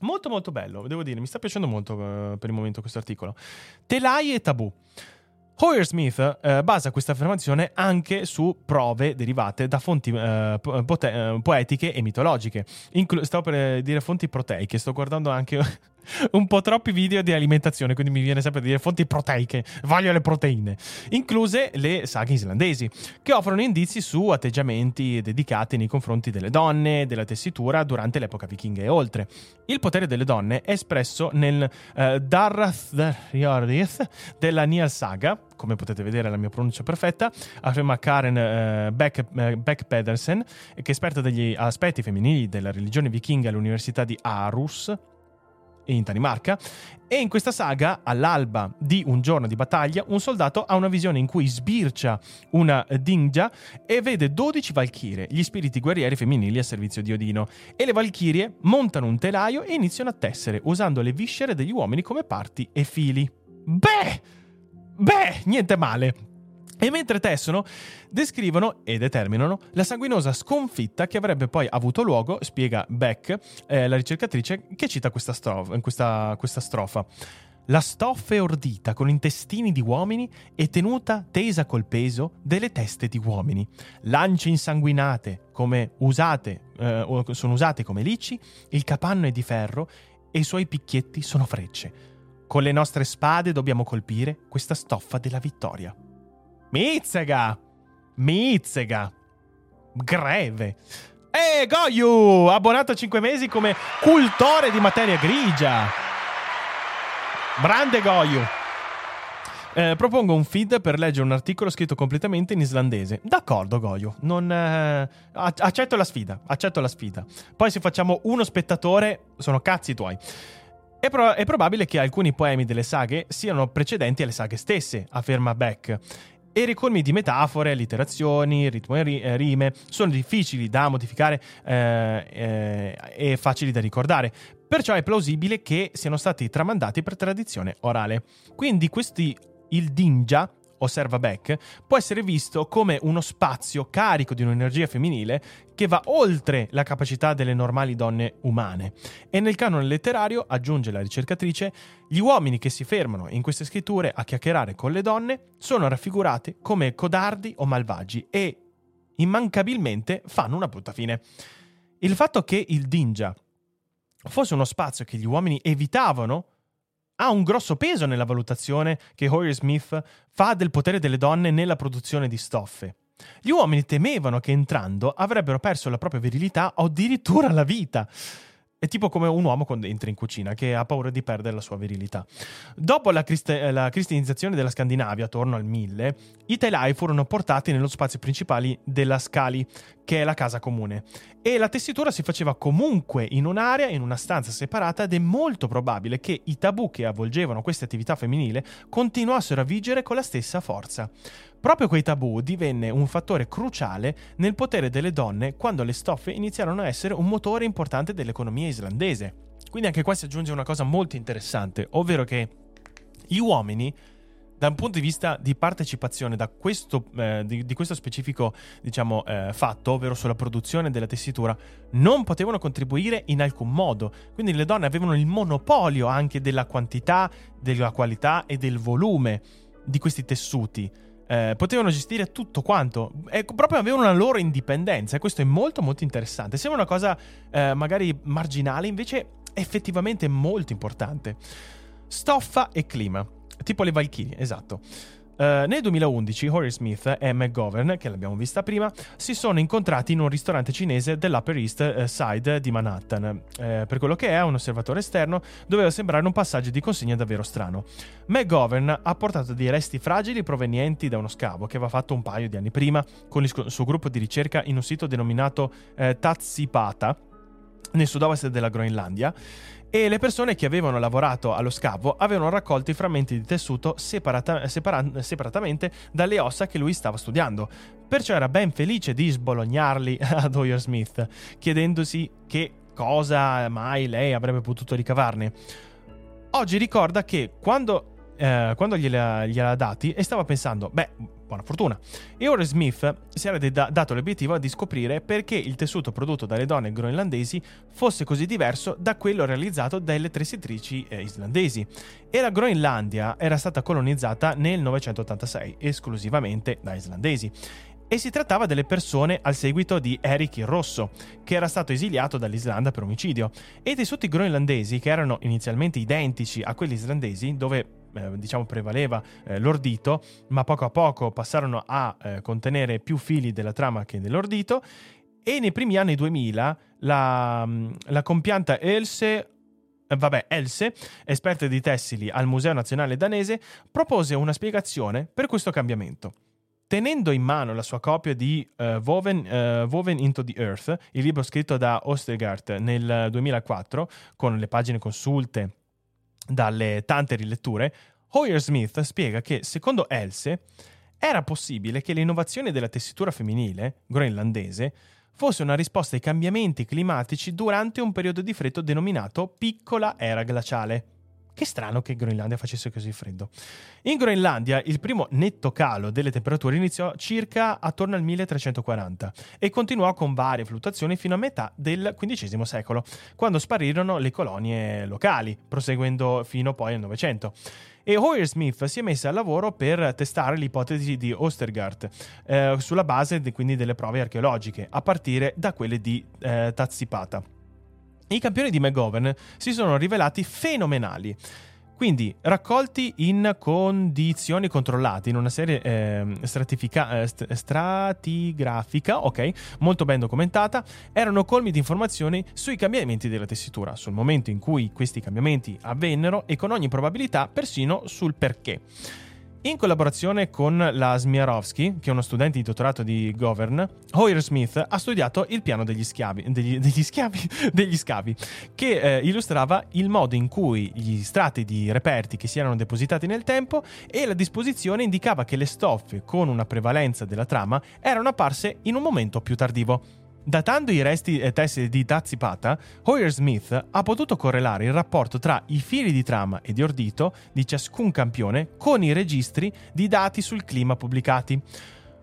Molto molto bello, devo dire, mi sta piacendo molto uh, per il momento questo articolo. Telai e tabù. Hoyer Smith eh, basa questa affermazione anche su prove derivate da fonti eh, pote- poetiche e mitologiche. Inclu- stavo per dire fonti proteiche, sto guardando anche un po' troppi video di alimentazione, quindi mi viene sempre a dire fonti proteiche, voglio le proteine, incluse le saghe islandesi, che offrono indizi su atteggiamenti dedicati nei confronti delle donne, della tessitura durante l'epoca vichinga e oltre. Il potere delle donne è espresso nel uh, Darth della Nial Saga, come potete vedere la mia pronuncia perfetta, afferma Karen uh, Beck, Beck Pedersen, che è esperta degli aspetti femminili della religione vichinga all'Università di Aarhus, in Danimarca. E in questa saga, all'alba di un giorno di battaglia, un soldato ha una visione in cui sbircia una Dingja e vede 12 valchirie, gli spiriti guerrieri femminili a servizio di Odino. E le valchirie montano un telaio e iniziano a tessere, usando le viscere degli uomini come parti e fili. Beh! Beh, niente male. E mentre tessono, descrivono e determinano la sanguinosa sconfitta che avrebbe poi avuto luogo, spiega Beck, eh, la ricercatrice, che cita questa, strofa, questa, questa strofa. La stoffa è ordita con intestini di uomini e tenuta tesa col peso delle teste di uomini. Lance insanguinate come usate, eh, sono usate come lici, il capanno è di ferro e i suoi picchietti sono frecce. Con le nostre spade dobbiamo colpire questa stoffa della vittoria. Mizzega! Mizzega. Greve. E Goyu, abbonato a 5 mesi come cultore di materia grigia. Grande Goyu. Eh, propongo un feed per leggere un articolo scritto completamente in islandese. D'accordo, Goyo. Non, eh, accetto la sfida. Accetto la sfida. Poi, se facciamo uno spettatore, sono cazzi tuoi. È, pro- è probabile che alcuni poemi delle saghe siano precedenti alle saghe stesse, afferma Beck e ricolmi di metafore, allitterazioni, ritmo e eh, rime sono difficili da modificare eh, eh, e facili da ricordare. Perciò è plausibile che siano stati tramandati per tradizione orale. Quindi questi il Dinja, osserva Beck, può essere visto come uno spazio carico di un'energia femminile che va oltre la capacità delle normali donne umane. E nel canone letterario, aggiunge la ricercatrice, gli uomini che si fermano in queste scritture a chiacchierare con le donne sono raffigurati come codardi o malvagi e immancabilmente fanno una brutta fine. Il fatto che il Dinja fosse uno spazio che gli uomini evitavano ha un grosso peso nella valutazione che Hoyer Smith fa del potere delle donne nella produzione di stoffe. Gli uomini temevano che entrando avrebbero perso la propria virilità o addirittura la vita. È tipo come un uomo quando entra in cucina, che ha paura di perdere la sua virilità. Dopo la, crist- la cristianizzazione della Scandinavia, attorno al 1000, i telai furono portati nello spazio principale della Scali, che è la casa comune. E la tessitura si faceva comunque in un'area, in una stanza separata, ed è molto probabile che i tabù che avvolgevano queste attività femminili continuassero a vigere con la stessa forza. Proprio quei tabù divenne un fattore cruciale nel potere delle donne quando le stoffe iniziarono a essere un motore importante dell'economia islandese. Quindi anche qua si aggiunge una cosa molto interessante, ovvero che gli uomini da un punto di vista di partecipazione questo, eh, di, di, questo specifico diciamo, eh, fatto, ovvero sulla produzione della tessitura, non potevano contribuire in alcun modo. Quindi le donne avevano il monopolio anche della quantità, della qualità e del volume di questi tessuti eh, potevano gestire tutto quanto. E proprio avevano una loro indipendenza e questo è molto molto interessante. Sembra una cosa eh, magari marginale invece effettivamente molto importante. Stoffa e clima tipo le Valkyrie esatto Uh, nel 2011 Horace Smith e McGovern, che l'abbiamo vista prima, si sono incontrati in un ristorante cinese dell'Upper East eh, Side di Manhattan. Uh, per quello che è, un osservatore esterno, doveva sembrare un passaggio di consegna davvero strano. McGovern ha portato dei resti fragili provenienti da uno scavo che aveva fatto un paio di anni prima con il suo gruppo di ricerca in un sito denominato uh, Tatsipata nel sud-ovest della Groenlandia e le persone che avevano lavorato allo scavo avevano raccolto i frammenti di tessuto separata- separa- separatamente dalle ossa che lui stava studiando. Perciò era ben felice di sbolognarli ad Hoyer Smith, chiedendosi che cosa mai lei avrebbe potuto ricavarne. Oggi ricorda che quando, eh, quando gliela, gliela dati e stava pensando, beh, buona fortuna. E ora Smith si era da- dato l'obiettivo di scoprire perché il tessuto prodotto dalle donne groenlandesi fosse così diverso da quello realizzato dalle tessitrici eh, islandesi. E la Groenlandia era stata colonizzata nel 986 esclusivamente da islandesi. E si trattava delle persone al seguito di Eric il Rosso, che era stato esiliato dall'Islanda per omicidio. E i tessuti groenlandesi, che erano inizialmente identici a quelli islandesi, dove eh, diciamo prevaleva eh, l'ordito, ma poco a poco passarono a eh, contenere più fili della trama che dell'ordito e nei primi anni 2000 la, mm, la compianta Else eh, vabbè, Else, esperta di tessili al Museo Nazionale Danese, propose una spiegazione per questo cambiamento. Tenendo in mano la sua copia di uh, Woven, uh, Woven, into the Earth, il libro scritto da Ostergaard nel 2004, con le pagine consulte dalle tante riletture, Hoyer Smith spiega che, secondo Else, era possibile che l'innovazione della tessitura femminile, groenlandese, fosse una risposta ai cambiamenti climatici durante un periodo di freddo denominato piccola era glaciale. Che strano che Groenlandia facesse così freddo. In Groenlandia il primo netto calo delle temperature iniziò circa attorno al 1340 e continuò con varie fluttuazioni fino a metà del XV secolo, quando sparirono le colonie locali, proseguendo fino poi al Novecento. E Hoyer Smith si è messa al lavoro per testare l'ipotesi di Ostergaard eh, sulla base de, quindi delle prove archeologiche, a partire da quelle di eh, Tazzipata. I campioni di McGovern si sono rivelati fenomenali. Quindi raccolti in condizioni controllate, in una serie eh, stratifica- st- stratigrafica, ok, molto ben documentata, erano colmi di informazioni sui cambiamenti della tessitura, sul momento in cui questi cambiamenti avvennero e con ogni probabilità persino sul perché. In collaborazione con la Smiarovsky, che è uno studente di dottorato di Govern, Hoyer Smith ha studiato il piano degli schiavi, degli, degli schiavi, degli scavi, che eh, illustrava il modo in cui gli strati di reperti che si erano depositati nel tempo e la disposizione indicava che le stoffe con una prevalenza della trama erano apparse in un momento più tardivo. Datando i resti e tessili di Tazzipata, Hoyer Smith ha potuto correlare il rapporto tra i fili di trama e di ordito di ciascun campione con i registri di dati sul clima pubblicati.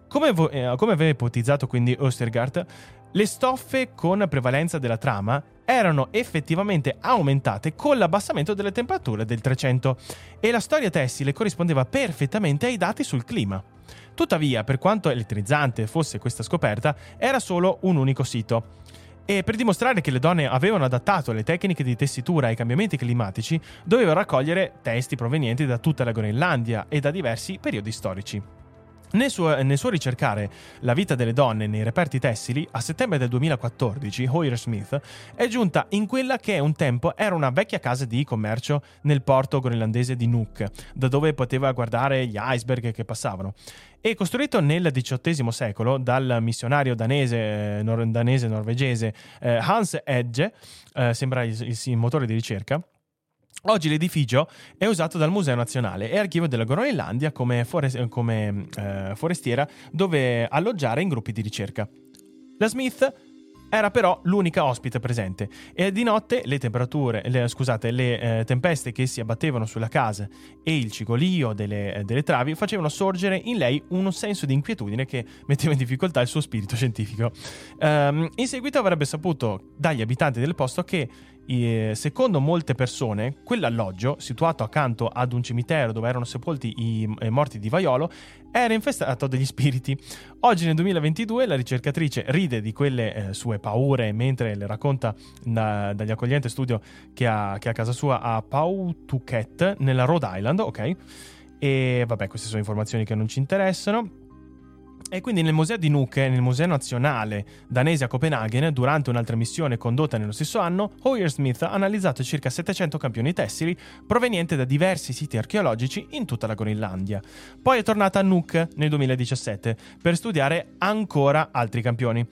Come, vo- eh, come aveva ipotizzato quindi Ostergaard, le stoffe con prevalenza della trama erano effettivamente aumentate con l'abbassamento delle temperature del 300 e la storia tessile corrispondeva perfettamente ai dati sul clima. Tuttavia, per quanto elettrizzante fosse questa scoperta, era solo un unico sito. E per dimostrare che le donne avevano adattato le tecniche di tessitura ai cambiamenti climatici, doveva raccogliere testi provenienti da tutta la Groenlandia e da diversi periodi storici. Nel suo, nel suo, ricercare la vita delle donne nei reperti tessili, a settembre del 2014, Hoyer Smith è giunta in quella che un tempo era una vecchia casa di commercio nel porto groenlandese di Nuuk, da dove poteva guardare gli iceberg che passavano. E costruito nel XVIII secolo dal missionario danese, eh, nor- danese norvegese eh, Hans Edge, eh, sembra il, il, il motore di ricerca, Oggi l'edificio è usato dal Museo Nazionale e Archivio della Groenlandia come, forest- come eh, forestiera dove alloggiare in gruppi di ricerca. La Smith era però l'unica ospite presente e di notte le temperature, le, scusate, le eh, tempeste che si abbattevano sulla casa e il cigolio delle, delle, travi facevano sorgere in lei un senso di inquietudine che metteva in difficoltà il suo spirito scientifico. Um, in seguito avrebbe saputo dagli abitanti del posto che secondo molte persone, quell'alloggio, situato accanto ad un cimitero dove erano sepolti i morti di Vaiolo, era infestato dagli spiriti. Oggi nel 2022 la ricercatrice ride di quelle eh, sue paure mentre le racconta da, dagli accoglienti studio che ha, che ha a casa sua a Pawtucket, nella Rhode Island, ok? E vabbè, queste sono informazioni che non ci interessano. E quindi nel museo di Nuuk, nel Museo Nazionale danese a Copenaghen, durante un'altra missione condotta nello stesso anno, Hoyer Smith ha analizzato circa 700 campioni tessili provenienti da diversi siti archeologici in tutta la Groenlandia. Poi è tornata a Nuuk nel 2017 per studiare ancora altri campioni.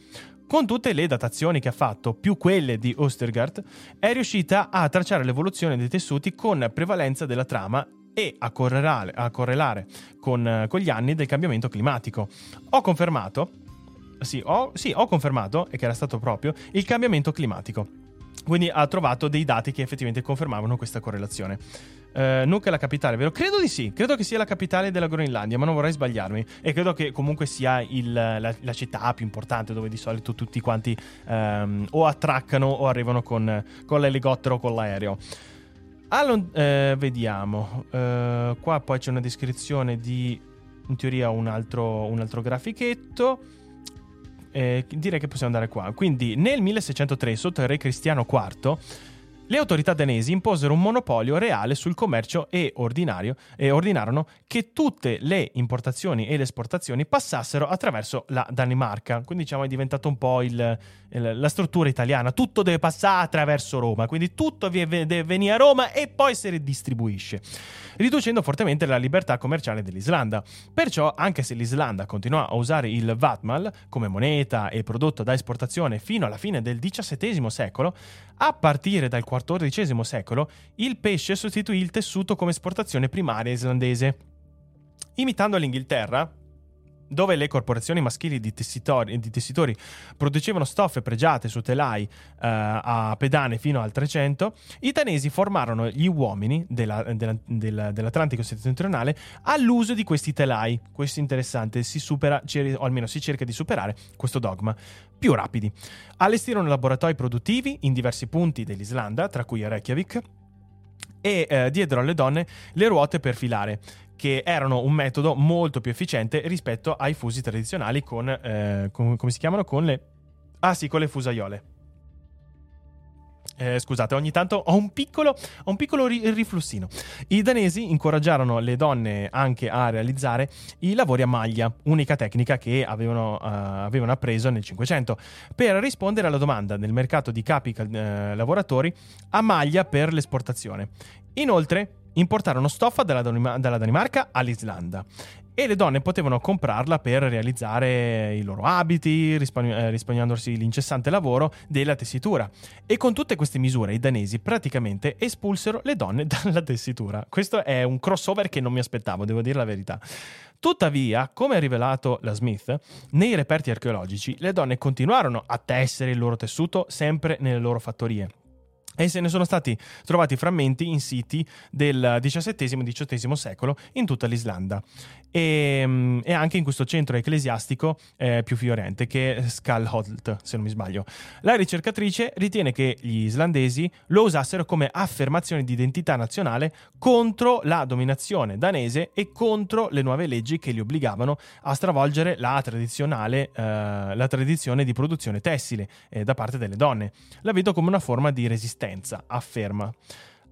Con tutte le datazioni che ha fatto, più quelle di Ostergaard, è riuscita a tracciare l'evoluzione dei tessuti con prevalenza della trama e a correlare, a correlare con, con, gli anni del cambiamento climatico. Ho confermato, sì ho, sì, ho confermato, e che era stato proprio, il cambiamento climatico. Quindi ha trovato dei dati che effettivamente confermavano questa correlazione. Uh, Nuuk è la capitale, vero? Credo di sì, credo che sia la capitale della Groenlandia, ma non vorrei sbagliarmi. E credo che comunque sia il, la, la, città più importante dove di solito tutti quanti um, o attraccano o arrivano con, con l'elicottero o con l'aereo. Allora, eh, vediamo. Uh, qua poi c'è una descrizione di, in teoria, un altro, un altro grafichetto. Eh, direi che possiamo andare qua. Quindi, nel 1603, sotto il re Cristiano IV, le autorità danesi imposero un monopolio reale sul commercio e, e, ordinarono che tutte le importazioni e le esportazioni passassero attraverso la Danimarca. Quindi diciamo è diventato un po' il, il, la struttura italiana. Tutto deve passare attraverso Roma, quindi tutto deve venire a Roma e poi si ridistribuisce, riducendo fortemente la libertà commerciale dell'Islanda. Perciò, anche se l'Islanda continuò a usare il Vatmal come moneta e prodotto da esportazione fino alla fine del XVII secolo, a partire dal XIV secolo il pesce sostituì il tessuto come esportazione primaria islandese. Imitando l'Inghilterra, dove le corporazioni maschili di tessitori, di tessitori producevano stoffe pregiate su telai uh, a pedane fino al 300, i danesi formarono gli uomini della, della, della, dell'Atlantico settentrionale all'uso di questi telai. Questo è interessante, si supera, o almeno si cerca di superare questo dogma, più rapidi. Allestirono laboratori produttivi in diversi punti dell'Islanda, tra cui Reykjavik, e eh, diedero alle donne le ruote per filare che erano un metodo molto più efficiente rispetto ai fusi tradizionali con, eh, con come si chiamano? Con le... Ah sì, con le fusaiole. eh, scusate, ogni tanto ho un piccolo, ho un piccolo ri- riflussino. I danesi incoraggiarono le donne anche a realizzare i lavori a maglia, unica tecnica che avevano, uh, avevano appreso nel 500, per rispondere alla domanda nel mercato di capi uh, lavoratori a maglia per l'esportazione. Inoltre, importarono stoffa dalla, dalla Danimarca all'Islanda e le donne potevano comprarla per realizzare i loro abiti, risparmi- eh, risparmiandosi l'incessante lavoro della tessitura. E con tutte queste misure i danesi praticamente espulsero le donne dalla tessitura. Questo è un crossover che non mi aspettavo, devo dire la verità. Tuttavia, come ha rivelato la Smith, nei reperti archeologici le donne continuarono a tessere il loro tessuto sempre nelle loro fattorie e se ne sono stati trovati frammenti in siti del XVII e XVIII secolo in tutta l'Islanda e, mm, e anche in questo centro ecclesiastico eh, più fiorente che è Skalholt, se non mi sbaglio. La ricercatrice ritiene che gli islandesi lo usassero come affermazione di identità nazionale contro la dominazione danese e contro le nuove leggi che li obbligavano a stravolgere la, eh, la tradizione di produzione tessile eh, da parte delle donne. La vedo come una forma di resistenza, afferma.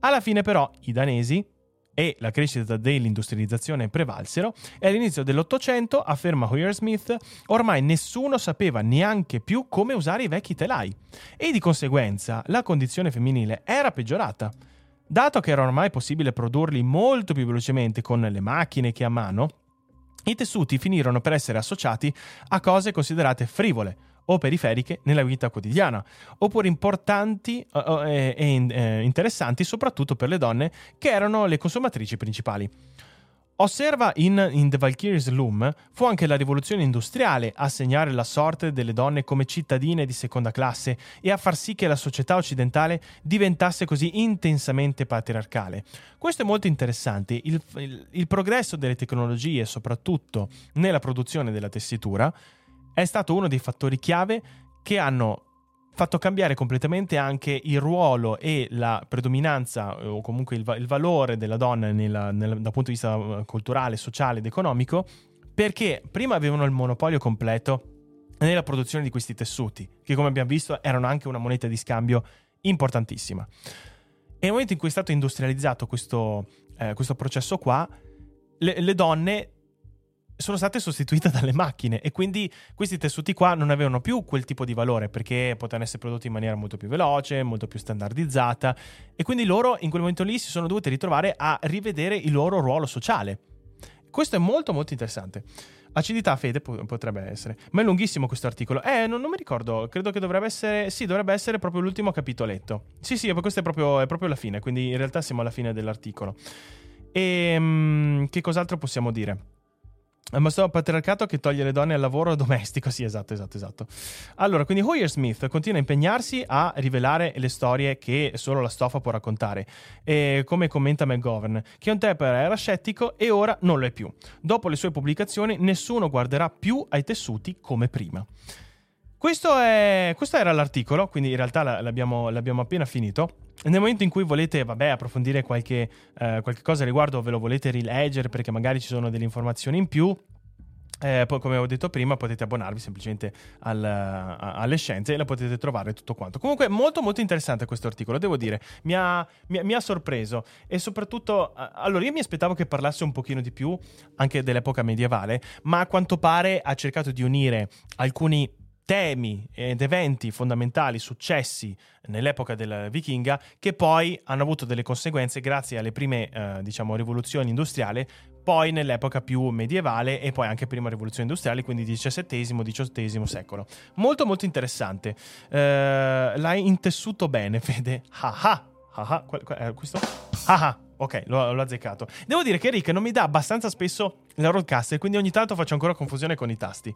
Alla fine però i danesi e la crescita dell'industrializzazione prevalsero e all'inizio dell'Ottocento, afferma Hoyer Smith, ormai nessuno sapeva neanche più come usare i vecchi telai e di conseguenza la condizione femminile era peggiorata. Dato che era ormai possibile produrli molto più velocemente con le macchine che a mano, i tessuti finirono per essere associati a cose considerate frivole, o periferiche nella vita quotidiana, oppure importanti uh, e, e uh, interessanti soprattutto per le donne che erano le consumatrici principali. Osserva in, in The Valkyrie's Loom fu anche la rivoluzione industriale a segnare la sorte delle donne come cittadine di seconda classe e a far sì che la società occidentale diventasse così intensamente patriarcale. Questo è molto interessante. Il, il, il progresso delle tecnologie, soprattutto nella produzione della tessitura, è stato uno dei fattori chiave che hanno fatto cambiare completamente anche il ruolo e la predominanza o comunque il, il valore della donna nella, nella, dal punto di vista eh, culturale, sociale ed economico, perché prima avevano il monopolio completo nella produzione di questi tessuti, che come abbiamo visto erano anche una moneta di scambio importantissima. E nel momento in cui è stato industrializzato questo, eh, questo processo qua, le, le donne sono state sostituite dalle macchine e quindi questi tessuti qua non avevano più quel tipo di valore perché potevano essere prodotti in maniera molto più veloce, molto più standardizzata e quindi loro in quel momento lì si sono dovuti ritrovare a rivedere il loro ruolo sociale. Questo è molto molto interessante. Acidità fede potrebbe essere. Ma è lunghissimo questo articolo. Eh, non, non, mi ricordo. Credo che dovrebbe essere. Sì, dovrebbe essere proprio l'ultimo capitoletto. Sì, sì, questo è proprio, è proprio la fine. Quindi in realtà siamo alla fine dell'articolo. E um, che cos'altro possiamo dire? Ma sto patriarcato che toglie le donne al lavoro domestico. Sì, esatto, esatto, esatto. Allora, quindi Hoyer Smith continua a impegnarsi a rivelare le storie che solo la stoffa può raccontare. E come commenta McGovern, che un tempo era scettico e ora non lo è più. Dopo le sue pubblicazioni, nessuno guarderà più ai tessuti come prima. Questo, è, questo era l'articolo, quindi in realtà l'abbiamo, l'abbiamo appena finito. Nel momento in cui volete, vabbè, approfondire qualche, eh, qualche cosa riguardo, ve lo volete rileggere perché magari ci sono delle informazioni in più, eh, poi, come ho detto prima, potete abbonarvi semplicemente al, a, alle scienze e la potete trovare tutto quanto. Comunque, molto, molto interessante questo articolo, devo dire. Mi ha, mi, mi ha, sorpreso e soprattutto, allora, io mi aspettavo che parlasse un pochino di più anche dell'epoca medievale, ma a quanto pare ha cercato di unire alcuni temi ed eventi fondamentali successi nell'epoca della vichinga che poi hanno avuto delle conseguenze grazie alle prime eh, diciamo rivoluzioni industriali poi nell'epoca più medievale e poi anche prima rivoluzione industriale quindi XVII XVIII secolo molto molto interessante eh, l'hai intessuto bene Fede ah ah, ah, ah eh, questo ah ah Ok, l'ho, l'ho, azzeccato. Devo dire che Rick non mi dà abbastanza spesso la roadcaster, quindi ogni tanto faccio ancora confusione con i tasti.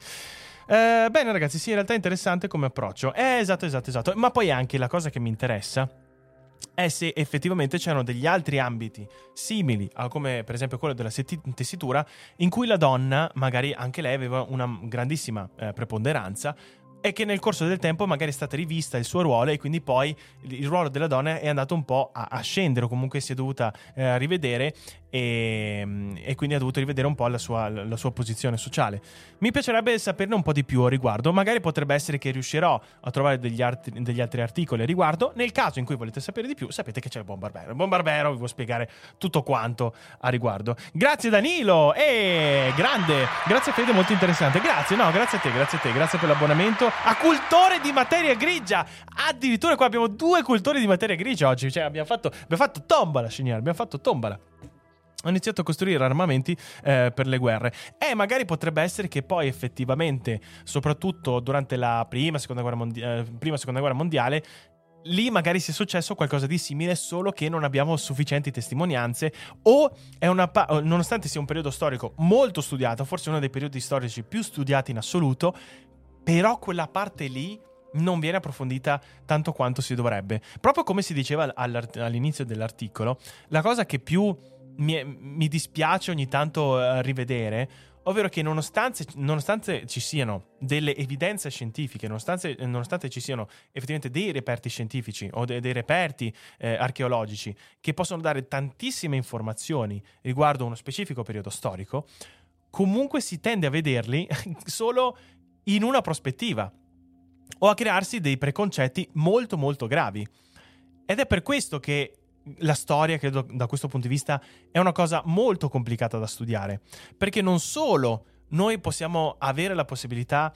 Eh, bene, ragazzi, sì, in realtà è interessante come approccio. Eh, esatto, esatto, esatto. Ma poi anche la cosa che mi interessa è se effettivamente c'erano degli altri ambiti simili a come per esempio quello della tessitura in cui la donna magari anche lei aveva una grandissima eh, preponderanza e che nel corso del tempo magari è stata rivista il suo ruolo e quindi poi il ruolo della donna è andato un po' a, a scendere o comunque si è dovuta eh, rivedere e, e, quindi ha dovuto rivedere un po' la sua, la sua, posizione sociale. Mi piacerebbe saperne un po' di più a riguardo, magari potrebbe essere che riuscirò a trovare degli, art- degli altri articoli a riguardo. Nel caso in cui volete sapere di più, sapete che c'è il buon Barbero. Il buon Barbero vi può spiegare tutto quanto a riguardo. Grazie Danilo e grande, grazie Fede, molto interessante. Grazie, no, grazie a te, grazie a te, grazie per l'abbonamento a Cultore di Materia Grigia. Addirittura qua abbiamo due cultori di materia grigia oggi, cioè abbiamo fatto, abbiamo fatto tombola, signore, abbiamo fatto tombola ha iniziato a costruire armamenti eh, per le guerre. E magari potrebbe essere che poi effettivamente, soprattutto durante la prima, seconda guerra, mondi- eh, prima, seconda guerra mondiale, lì magari sia successo qualcosa di simile, solo che non abbiamo sufficienti testimonianze o è una pa- nonostante sia un periodo storico molto studiato, forse uno dei periodi storici più studiati in assoluto, però quella parte lì non viene approfondita tanto quanto si dovrebbe. Proprio come si diceva all'inizio dell'articolo, la cosa che più mi, mi dispiace ogni tanto uh, rivedere, ovvero che nonostante, nonostante, ci siano delle evidenze scientifiche, nonostante, nonostante, ci siano effettivamente dei reperti scientifici o de, dei reperti eh, archeologici che possono dare tantissime informazioni riguardo uno specifico periodo storico, comunque si tende a vederli solo in una prospettiva o a crearsi dei preconcetti molto molto gravi. Ed è per questo che la storia, credo da questo punto di vista, è una cosa molto complicata da studiare, perché non solo noi possiamo avere la possibilità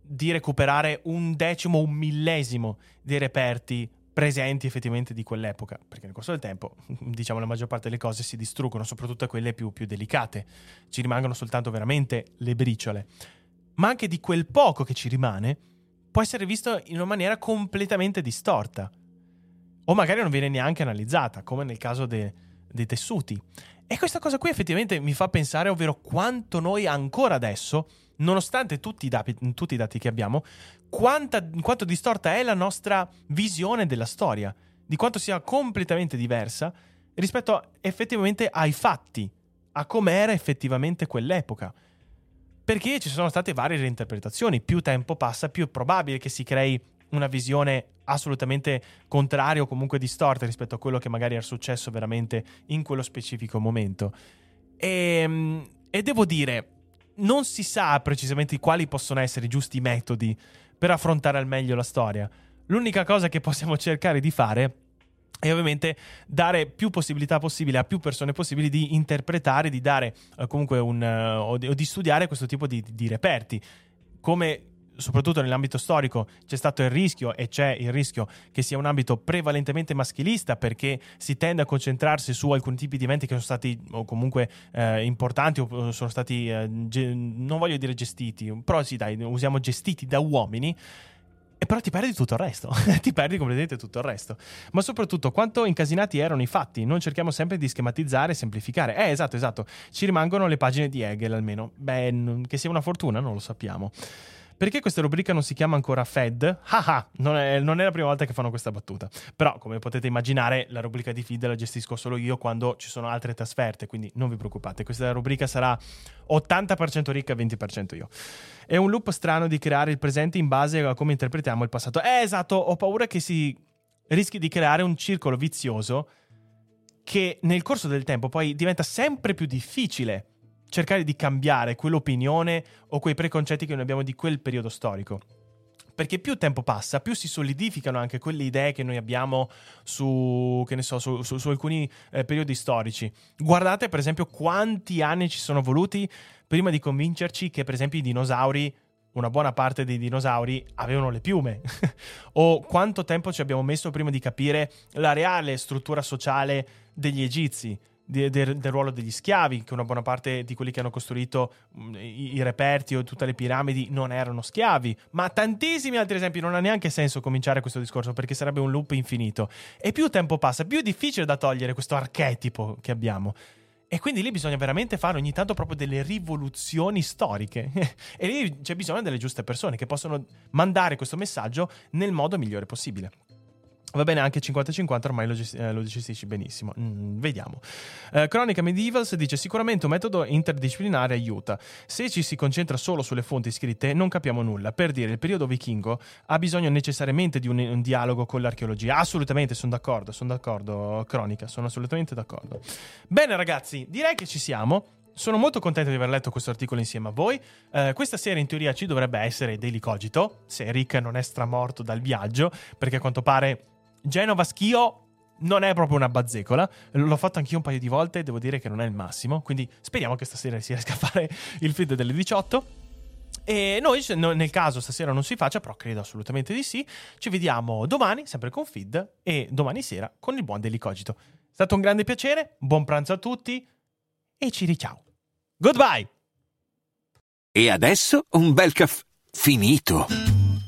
di recuperare un decimo, un millesimo dei reperti presenti effettivamente di quell'epoca, perché nel corso del tempo, diciamo, la maggior parte delle cose si distruggono, soprattutto quelle più, più delicate, ci rimangono soltanto veramente le briciole, ma anche di quel poco che ci rimane può essere visto in una maniera completamente distorta o magari non viene neanche analizzata, come nel caso de, dei tessuti. E questa cosa qui effettivamente mi fa pensare, ovvero quanto noi ancora adesso, nonostante tutti i, dati, tutti i dati che abbiamo, quanta, quanto distorta è la nostra visione della storia, di quanto sia completamente diversa rispetto effettivamente ai fatti, a com'era effettivamente quell'epoca. Perché ci sono state varie reinterpretazioni, più tempo passa, più è probabile che si crei una visione assolutamente contraria o comunque distorta rispetto a quello che magari era successo veramente in quello specifico momento. E, ehm, e devo dire, non si sa precisamente quali possono essere i giusti metodi per affrontare al meglio la storia. L'unica cosa che possiamo cercare di fare è ovviamente dare più possibilità possibile a più persone possibili di interpretare, di dare uh, comunque un uh, o, di, o, di, studiare questo tipo di, di reperti. Come soprattutto nell'ambito storico c'è stato il rischio e c'è il rischio che sia un ambito prevalentemente maschilista perché si tende a concentrarsi su alcuni tipi di eventi che sono stati o comunque eh, importanti o sono stati eh, ge- non voglio dire gestiti però sì dai usiamo gestiti da uomini e però ti perdi tutto il resto, ti perdi completamente tutto il resto. Ma soprattutto quanto incasinati erano i fatti, non cerchiamo sempre di schematizzare e semplificare. Eh, esatto, esatto, ci rimangono le pagine di Hegel almeno. Beh, che sia una fortuna, non lo sappiamo. Perché questa rubrica non si chiama ancora Fed? Haha, non è, non è la prima volta che fanno questa battuta. Però, come potete immaginare, la rubrica di feed la gestisco solo io quando ci sono altre trasferte, quindi non vi preoccupate. Questa rubrica sarà 80% ricca e 20% io. È un loop strano di creare il presente in base a come interpretiamo il passato. Eh, esatto, ho paura che si rischi di creare un circolo vizioso che nel corso del tempo poi diventa sempre più difficile cercare di cambiare quell'opinione o quei preconcetti che noi abbiamo di quel periodo storico. Perché più tempo passa, più si solidificano anche quelle idee che noi abbiamo su, che ne so, su, su, su alcuni eh, periodi storici. Guardate, per esempio, quanti anni ci sono voluti prima di convincerci che, per esempio, i dinosauri una buona parte dei dinosauri avevano le piume. o quanto tempo ci abbiamo messo prima di capire la reale struttura sociale degli egizi de, de, del ruolo degli schiavi, che una buona parte di quelli che hanno costruito i, i, reperti o tutte le piramidi non erano schiavi, ma tantissimi altri esempi. Non ha neanche senso cominciare questo discorso perché sarebbe un loop infinito. E più tempo passa, più è difficile da togliere questo archetipo che abbiamo. E quindi lì bisogna veramente fare ogni tanto proprio delle rivoluzioni storiche. e lì c'è bisogno delle giuste persone che possono mandare questo messaggio nel modo migliore possibile. Va bene anche 50-50, ormai lo, gest- eh, lo gestisci benissimo. Mm, vediamo. Eh, Cronica Medievals dice: Sicuramente un metodo interdisciplinare aiuta. Se ci si concentra solo sulle fonti scritte, non capiamo nulla. Per dire, il periodo vichingo ha bisogno necessariamente di un, un dialogo con l'archeologia. Assolutamente, sono d'accordo. Sono d'accordo, Cronica. Sono assolutamente d'accordo. Bene, ragazzi, direi che ci siamo. Sono molto contento di aver letto questo articolo insieme a voi. Eh, questa sera in teoria ci dovrebbe essere Daily Cogito, se Rick non è stramorto dal viaggio, perché a quanto pare Genova Schio non è proprio una bazzecola. L'ho fatto anch'io un paio di volte, devo dire che non è il massimo. Quindi speriamo che stasera si riesca a fare il feed delle 18. E noi, nel caso stasera non si faccia, però credo assolutamente di sì, ci vediamo domani, sempre con feed, e domani sera con il buon Delicogito. È stato un grande piacere, buon pranzo a tutti e ci riciao. Goodbye! E adesso un bel caffè finito.